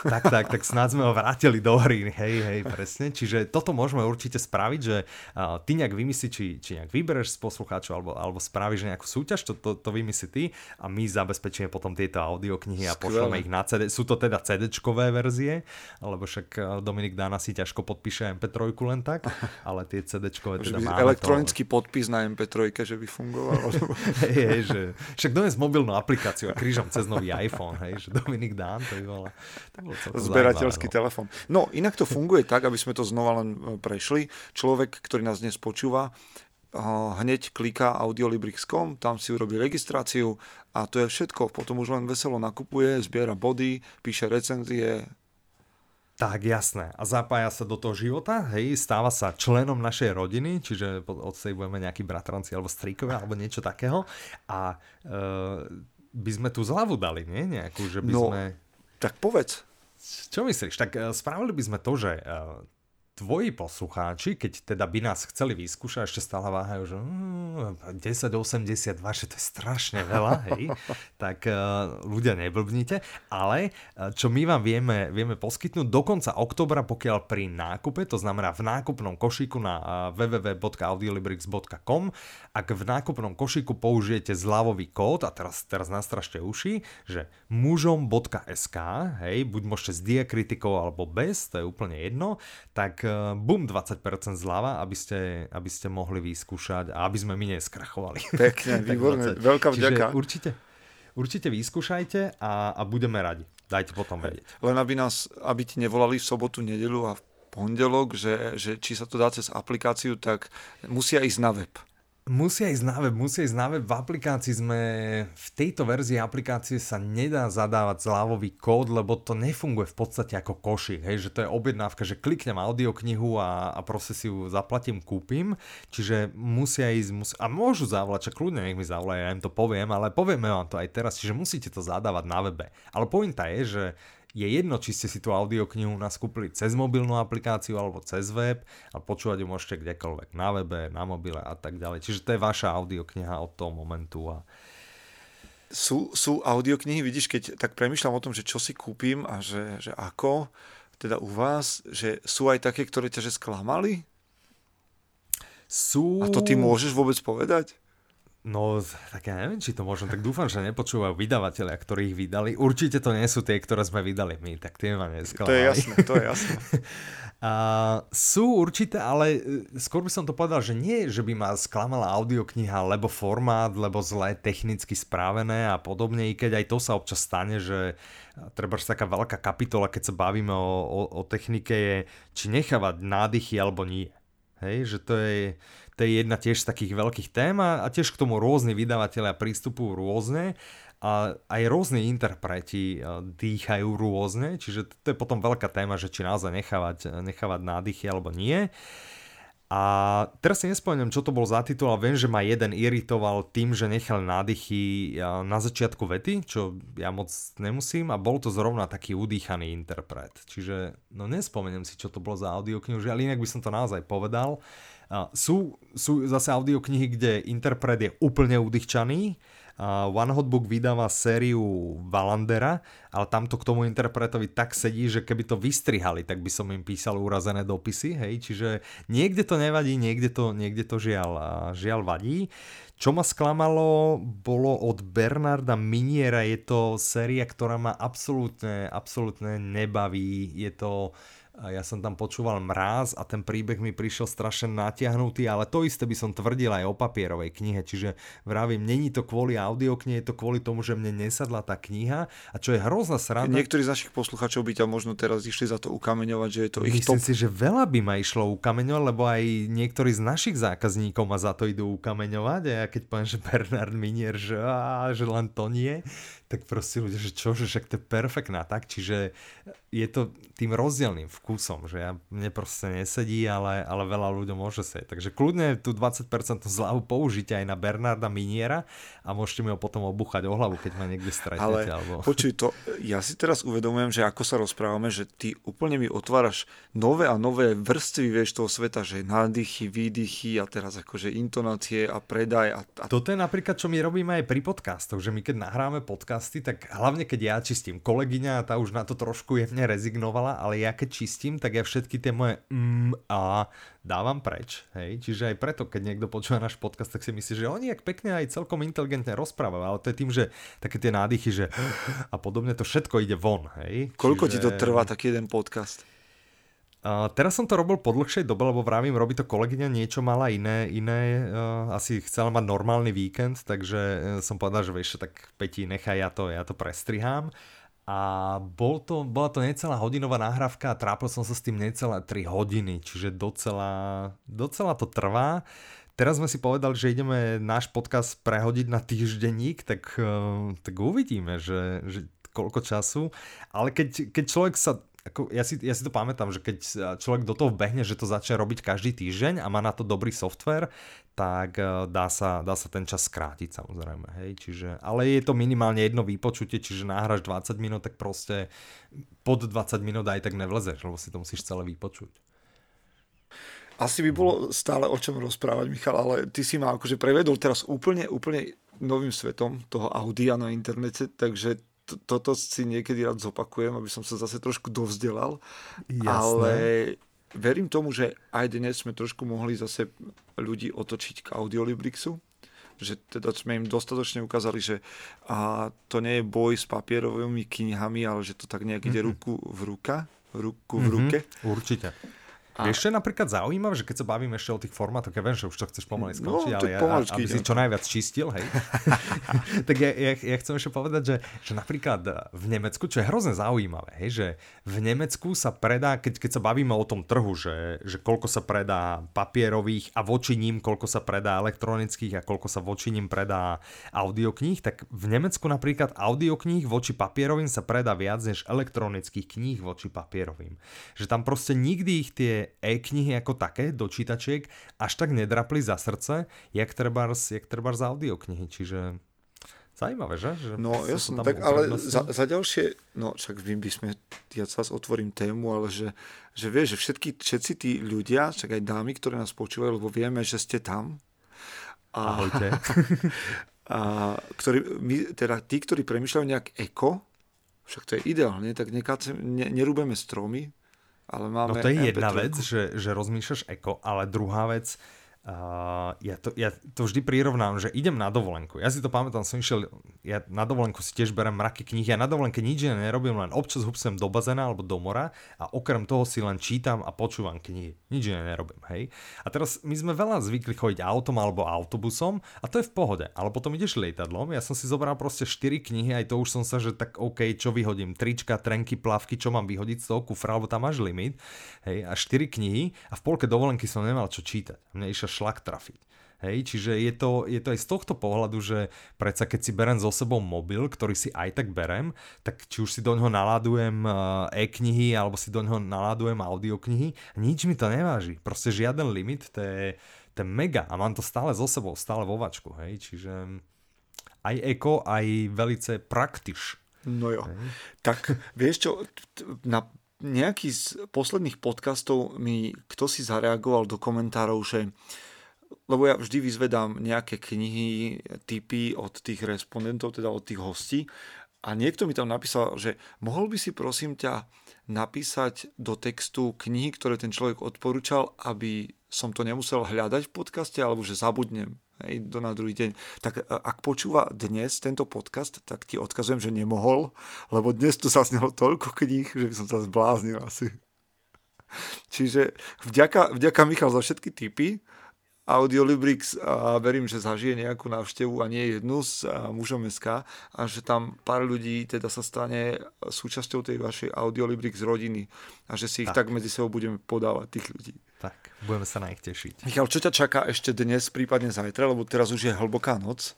Tak, tak, tak snad sme ho vrátili do hry, hej, hej, presne. Čiže toto môžeme určite spraviť, že uh, ty nejak vymyslí, či, či nejak vybereš z poslucháčov, alebo, alebo spravíš nejakú súťaž, to, to, to vymyslí ty a my zabezpečíme potom tieto audioknihy a pošleme ich na CD. Sú to teda CD-čkové verzie, lebo však Dominik Dána si ťažko podpíše MP3 len tak, ale tie CD-čkové teda máme. Elektronický to... podpis na MP3, že by fungovalo. hej, hej, že však dones mobilnú aplikáciu a krížom cez nový iPhone, hej, že Dominik Dán, to by bolo, to bolo Zberateľský no. telefón. No, inak to funguje tak, aby sme to znova len e, prešli. Človek, ktorý nás dnes počúva, e, hneď kliká audiolibrix.com, tam si urobí registráciu a to je všetko. Potom už len veselo nakupuje, zbiera body, píše recenzie, tak jasné. A zapája sa do toho života, hej, stáva sa členom našej rodiny, čiže od tej budeme nejakí bratranci alebo stríkovia alebo niečo takého. A e, by sme tu zľavu dali, nie? Nejakú, že by no, sme... tak povedz. Čo myslíš? Tak e, spravili by sme to, že e, tvoji poslucháči, keď teda by nás chceli vyskúšať, ešte stále váhajú, že mm, 1082, že to je strašne veľa, hej, tak uh, ľudia neblbnite, ale uh, čo my vám vieme, vieme poskytnúť do konca oktobra, pokiaľ pri nákupe, to znamená v nákupnom košíku na uh, www.audiolibrix.com, ak v nákupnom košíku použijete zľavový kód, a teraz, teraz nastražte uši, že mužom.sk, hej, buď môžete s diakritikou alebo bez, to je úplne jedno, tak Eh, bum 20% zľava, aby ste, aby ste mohli vyskúšať a aby sme my neskrachovali. Pekne, výborné, veľká vďaka. Čiže určite, určite vyskúšajte a, a budeme radi. Dajte potom vedieť. Len aby nás, aby ti nevolali v sobotu, nedelu a v pondelok, že, že či sa to dá cez aplikáciu, tak musia ísť na web. Musia ísť na web, musia ísť na web. V aplikácii sme, v tejto verzii aplikácie sa nedá zadávať zľavový kód, lebo to nefunguje v podstate ako košík, hej, že to je objednávka, že kliknem audioknihu a, a proste si ju zaplatím, kúpim, čiže musia ísť, mus, a môžu zavolať, čak kľudne nech mi zavolajú, ja im to poviem, ale povieme vám to aj teraz, čiže musíte to zadávať na webe. Ale pointa je, že je jedno, či ste si tú audioknihu nás kúpili cez mobilnú aplikáciu alebo cez web a počúvať ju môžete kdekoľvek, na webe, na mobile a tak ďalej. Čiže to je vaša audiokniha od toho momentu a sú, sú audioknihy, vidíš, keď tak premyšľam o tom, že čo si kúpim a že, že ako, teda u vás, že sú aj také, ktoré ťa že sklamali? Sú... A to ty môžeš vôbec povedať? No, tak ja neviem, či to môžem, tak dúfam, že nepočúvajú vydavatelia, ktorí ich vydali. Určite to nie sú tie, ktoré sme vydali my, tak tie ma nesklamali. To je jasné, to je jasné. A sú určité, ale e, skôr by som to povedal, že nie, že by ma sklamala audiokniha, lebo formát, lebo zle technicky správené a podobne, i keď aj to sa občas stane, že treba taká veľká kapitola, keď sa bavíme o, o, o technike, je, či nechávať nádychy alebo nie. Hej, že to je, to je jedna tiež z takých veľkých tém a, tiež k tomu rôzni vydavatelia prístupujú rôzne a aj rôzni interpreti dýchajú rôzne, čiže to je potom veľká téma, že či naozaj nechávať, nechávať nádychy alebo nie. A teraz si nespomeniem, čo to bol za titul, ale viem, že ma jeden iritoval tým, že nechal nádychy na začiatku vety, čo ja moc nemusím a bol to zrovna taký udýchaný interpret. Čiže no nespomeniem si, čo to bolo za audioknihu, ale inak by som to naozaj povedal. Sú, sú zase audioknihy, kde interpret je úplne udýchčaný, One Hot Book vydáva sériu Valandera, ale tamto k tomu interpretovi tak sedí, že keby to vystrihali, tak by som im písal urazené dopisy, hej, čiže niekde to nevadí, niekde to, niekde to žiaľ, žiaľ vadí. Čo ma sklamalo, bolo od Bernarda Miniera, je to séria, ktorá ma absolútne, absolútne nebaví, je to a ja som tam počúval mráz a ten príbeh mi prišiel strašne natiahnutý, ale to isté by som tvrdil aj o papierovej knihe, čiže vravím, není to kvôli audioknihe, je to kvôli tomu, že mne nesadla tá kniha a čo je hrozná sranda. Niektorí z našich posluchačov by ťa možno teraz išli za to ukameňovať, že je to ich Myslím top. si, že veľa by ma išlo ukameňovať, lebo aj niektorí z našich zákazníkov ma za to idú ukameňovať a ja keď poviem, že Bernard Minier, že, á, že len to nie, tak proste ľudia, že čo, že však to je perfektná tak, čiže je to tým rozdielným vkusom, že ja, mne proste nesedí, ale, ale veľa ľuďom môže sedieť. Takže kľudne tú 20% zľavu použite aj na Bernarda Miniera a môžete mi ho potom obuchať o hlavu, keď ma niekde stretnete. Ale alebo... počuj to, ja si teraz uvedomujem, že ako sa rozprávame, že ty úplne mi otváraš nové a nové vrstvy, vieš, toho sveta, že nádychy, výdychy a teraz akože intonácie a predaj. A, a... Toto je napríklad, čo my robíme aj pri podcastoch, že my keď nahráme podcast, podcasty, tak hlavne keď ja čistím. Kolegyňa, tá už na to trošku jemne rezignovala, ale ja keď čistím, tak ja všetky tie moje mm a dávam preč. Hej? Čiže aj preto, keď niekto počúva náš podcast, tak si myslí, že oni jak pekne aj celkom inteligentne rozprávajú, ale to je tým, že také tie nádychy, že a podobne to všetko ide von. Hej? Koľko Čiže... ti to trvá taký jeden podcast? Uh, teraz som to robil po dlhšej dobe, lebo vravím, robí to kolegyňa, niečo mala iné, iné uh, asi chcela mať normálny víkend, takže uh, som povedal, že vieš, tak Peti, nechaj, ja to, ja to prestrihám. A bol to, bola to necelá hodinová nahrávka a trápil som sa s tým necelé 3 hodiny, čiže docela, docela to trvá. Teraz sme si povedali, že ideme náš podcast prehodiť na týždenník, tak, uh, tak uvidíme, že, že koľko času. Ale keď, keď človek sa ako ja, si, ja si to pamätám, že keď človek do toho behne, že to začne robiť každý týždeň a má na to dobrý software, tak e, dá sa, dá sa ten čas skrátiť samozrejme. Hej? Čiže, ale je to minimálne jedno výpočutie, čiže náhraš 20 minút, tak proste pod 20 minút aj tak nevlezeš, lebo si to musíš celé vypočuť. Asi by bolo stále o čom rozprávať, Michal, ale ty si ma akože prevedol teraz úplne, úplne novým svetom toho audia na internete, takže toto si niekedy rád zopakujem, aby som sa zase trošku dovzdelal. Jasné. Ale verím tomu, že aj dnes sme trošku mohli zase ľudí otočiť k Audiolibrixu že teda sme im dostatočne ukázali, že a to nie je boj s papierovými knihami, ale že to tak nejak ide mm-hmm. ruku v ruka, ruku v mm-hmm. ruke. Určite. A... Je napríklad zaujímavé, že keď sa bavíme ešte o tých formátoch, ja viem, že už to chceš pomaly no, skončiť, no, ale ja, aby si čo najviac čistil, hej. tak ja, ja, ja, chcem ešte povedať, že, že napríklad v Nemecku, čo je hrozne zaujímavé, hej, že v Nemecku sa predá, keď, keď sa bavíme o tom trhu, že, že koľko sa predá papierových a voči ním, koľko sa predá elektronických a koľko sa voči ním predá audiokníh, tak v Nemecku napríklad audiokníh voči papierovým sa predá viac než elektronických kníh voči papierovým. Že tam proste nikdy ich tie e-knihy ako také do čítačiek až tak nedrapli za srdce, jak trebárs, jak trebárs audioknihy. Čiže Zajímavé, že? že no jasne, tak ale za, za ďalšie, no však vím, by sme, ja sa otvorím tému, ale že, že vieš, že všetky, všetci tí ľudia, však aj dámy, ktoré nás počúvajú, lebo vieme, že ste tam. A, Ahojte. a ktorí, my, teda tí, ktorí premyšľajú nejak eko, však to je ideálne, tak nekácem, ne, nerúbeme stromy, ale máme... No to je jedna vec, že, že rozmýšľaš eko, ale druhá vec, Uh, ja, to, ja to vždy prirovnám, že idem na dovolenku. Ja si to pamätám, som išiel, ja na dovolenku si tiež berem mraky knih, ja na dovolenke nič nerobím, len občas hupsem do bazéna alebo do mora a okrem toho si len čítam a počúvam knihy. Nič iné nerobím, hej. A teraz my sme veľa zvykli chodiť autom alebo autobusom a to je v pohode, ale potom ideš lietadlom, ja som si zobral proste 4 knihy, aj to už som sa, že tak OK, čo vyhodím, trička, trenky, plavky, čo mám vyhodiť z toho kufra, lebo tam máš limit, hej, a 4 knihy a v polke dovolenky som nemal čo čítať. Mne išla šlak trafiť. Hej, čiže je to, je to aj z tohto pohľadu, že predsa keď si berem so sebou mobil, ktorý si aj tak berem, tak či už si do ňoho naládujem eh, e-knihy alebo si do ňoho naládujem audioknihy, nič mi to neváži. Proste žiaden limit, to je, to je mega a mám to stále so sebou, stále vo vačku. Hej, čiže aj eko, aj velice praktiš. No jo. Hej. Tak vieš čo, na nejaký z posledných podcastov mi kto si zareagoval do komentárov, že lebo ja vždy vyzvedám nejaké knihy, typy od tých respondentov, teda od tých hostí a niekto mi tam napísal, že mohol by si prosím ťa napísať do textu knihy, ktoré ten človek odporúčal, aby som to nemusel hľadať v podcaste, alebo že zabudnem hej, do na druhý deň. Tak e, ak počúva dnes tento podcast, tak ti odkazujem, že nemohol, lebo dnes tu sa snelo toľko kníh, že by som sa zbláznil asi. Čiže vďaka, vďaka Michal za všetky tipy. Audiolibrix a verím, že zažije nejakú návštevu a nie jednu s mužom SK a že tam pár ľudí teda sa stane súčasťou tej vašej Audiolibrix rodiny a že si ich tak, tak medzi sebou budeme podávať, tých ľudí. Tak, budeme sa na nich tešiť. Michal, čo ťa čaká ešte dnes, prípadne zajtra, lebo teraz už je hlboká noc?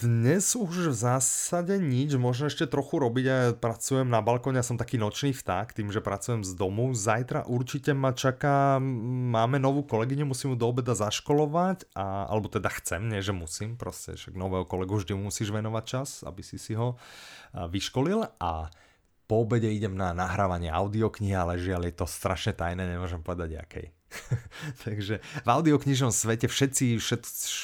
Dnes už v zásade nič, možno ešte trochu robiť a pracujem na balkóne, ja som taký nočný vták, tým, že pracujem z domu. Zajtra určite ma čaká, máme novú kolegyňu, musím ju do obeda zaškolovať, a, alebo teda chcem, nie že musím, proste však nového kolegu vždy musíš venovať čas, aby si si ho vyškolil a po obede idem na nahrávanie audioknihy, ale žiaľ je to strašne tajné, nemôžem povedať akej. Takže v audioknižnom svete všetci, všet,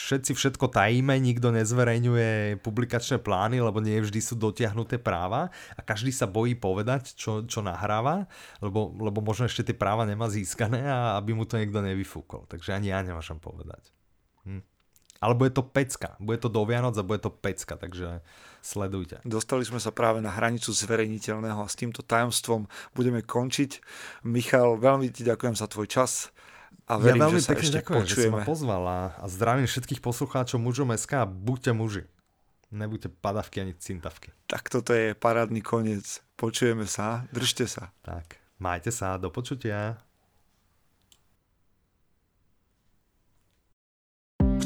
všetci všetko tajíme, nikto nezverejňuje publikačné plány, lebo nie vždy sú dotiahnuté práva a každý sa bojí povedať, čo, čo nahráva, lebo, lebo možno ešte tie práva nemá získané a aby mu to niekto nevyfúkol. Takže ani ja nemôžem povedať. Hm. Ale bude to pecka, bude to do Vianoc a bude to pecka, takže sledujte. Dostali sme sa práve na hranicu zverejniteľného a s týmto tajomstvom budeme končiť. Michal, veľmi ti ďakujem za tvoj čas a verím, ja veľmi že sa ešte ďakujem, počujeme. že si ma pozval a, a zdravím všetkých poslucháčov mužom SK a buďte muži. Nebuďte padavky ani cintavky. Tak toto je parádny koniec. Počujeme sa, držte sa. Tak, majte sa, do počutia.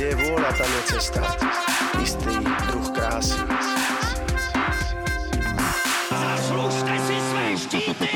Kde je vôľa, tam je cesta. Istý druh krásy. Zaslúžte si svoje štíty!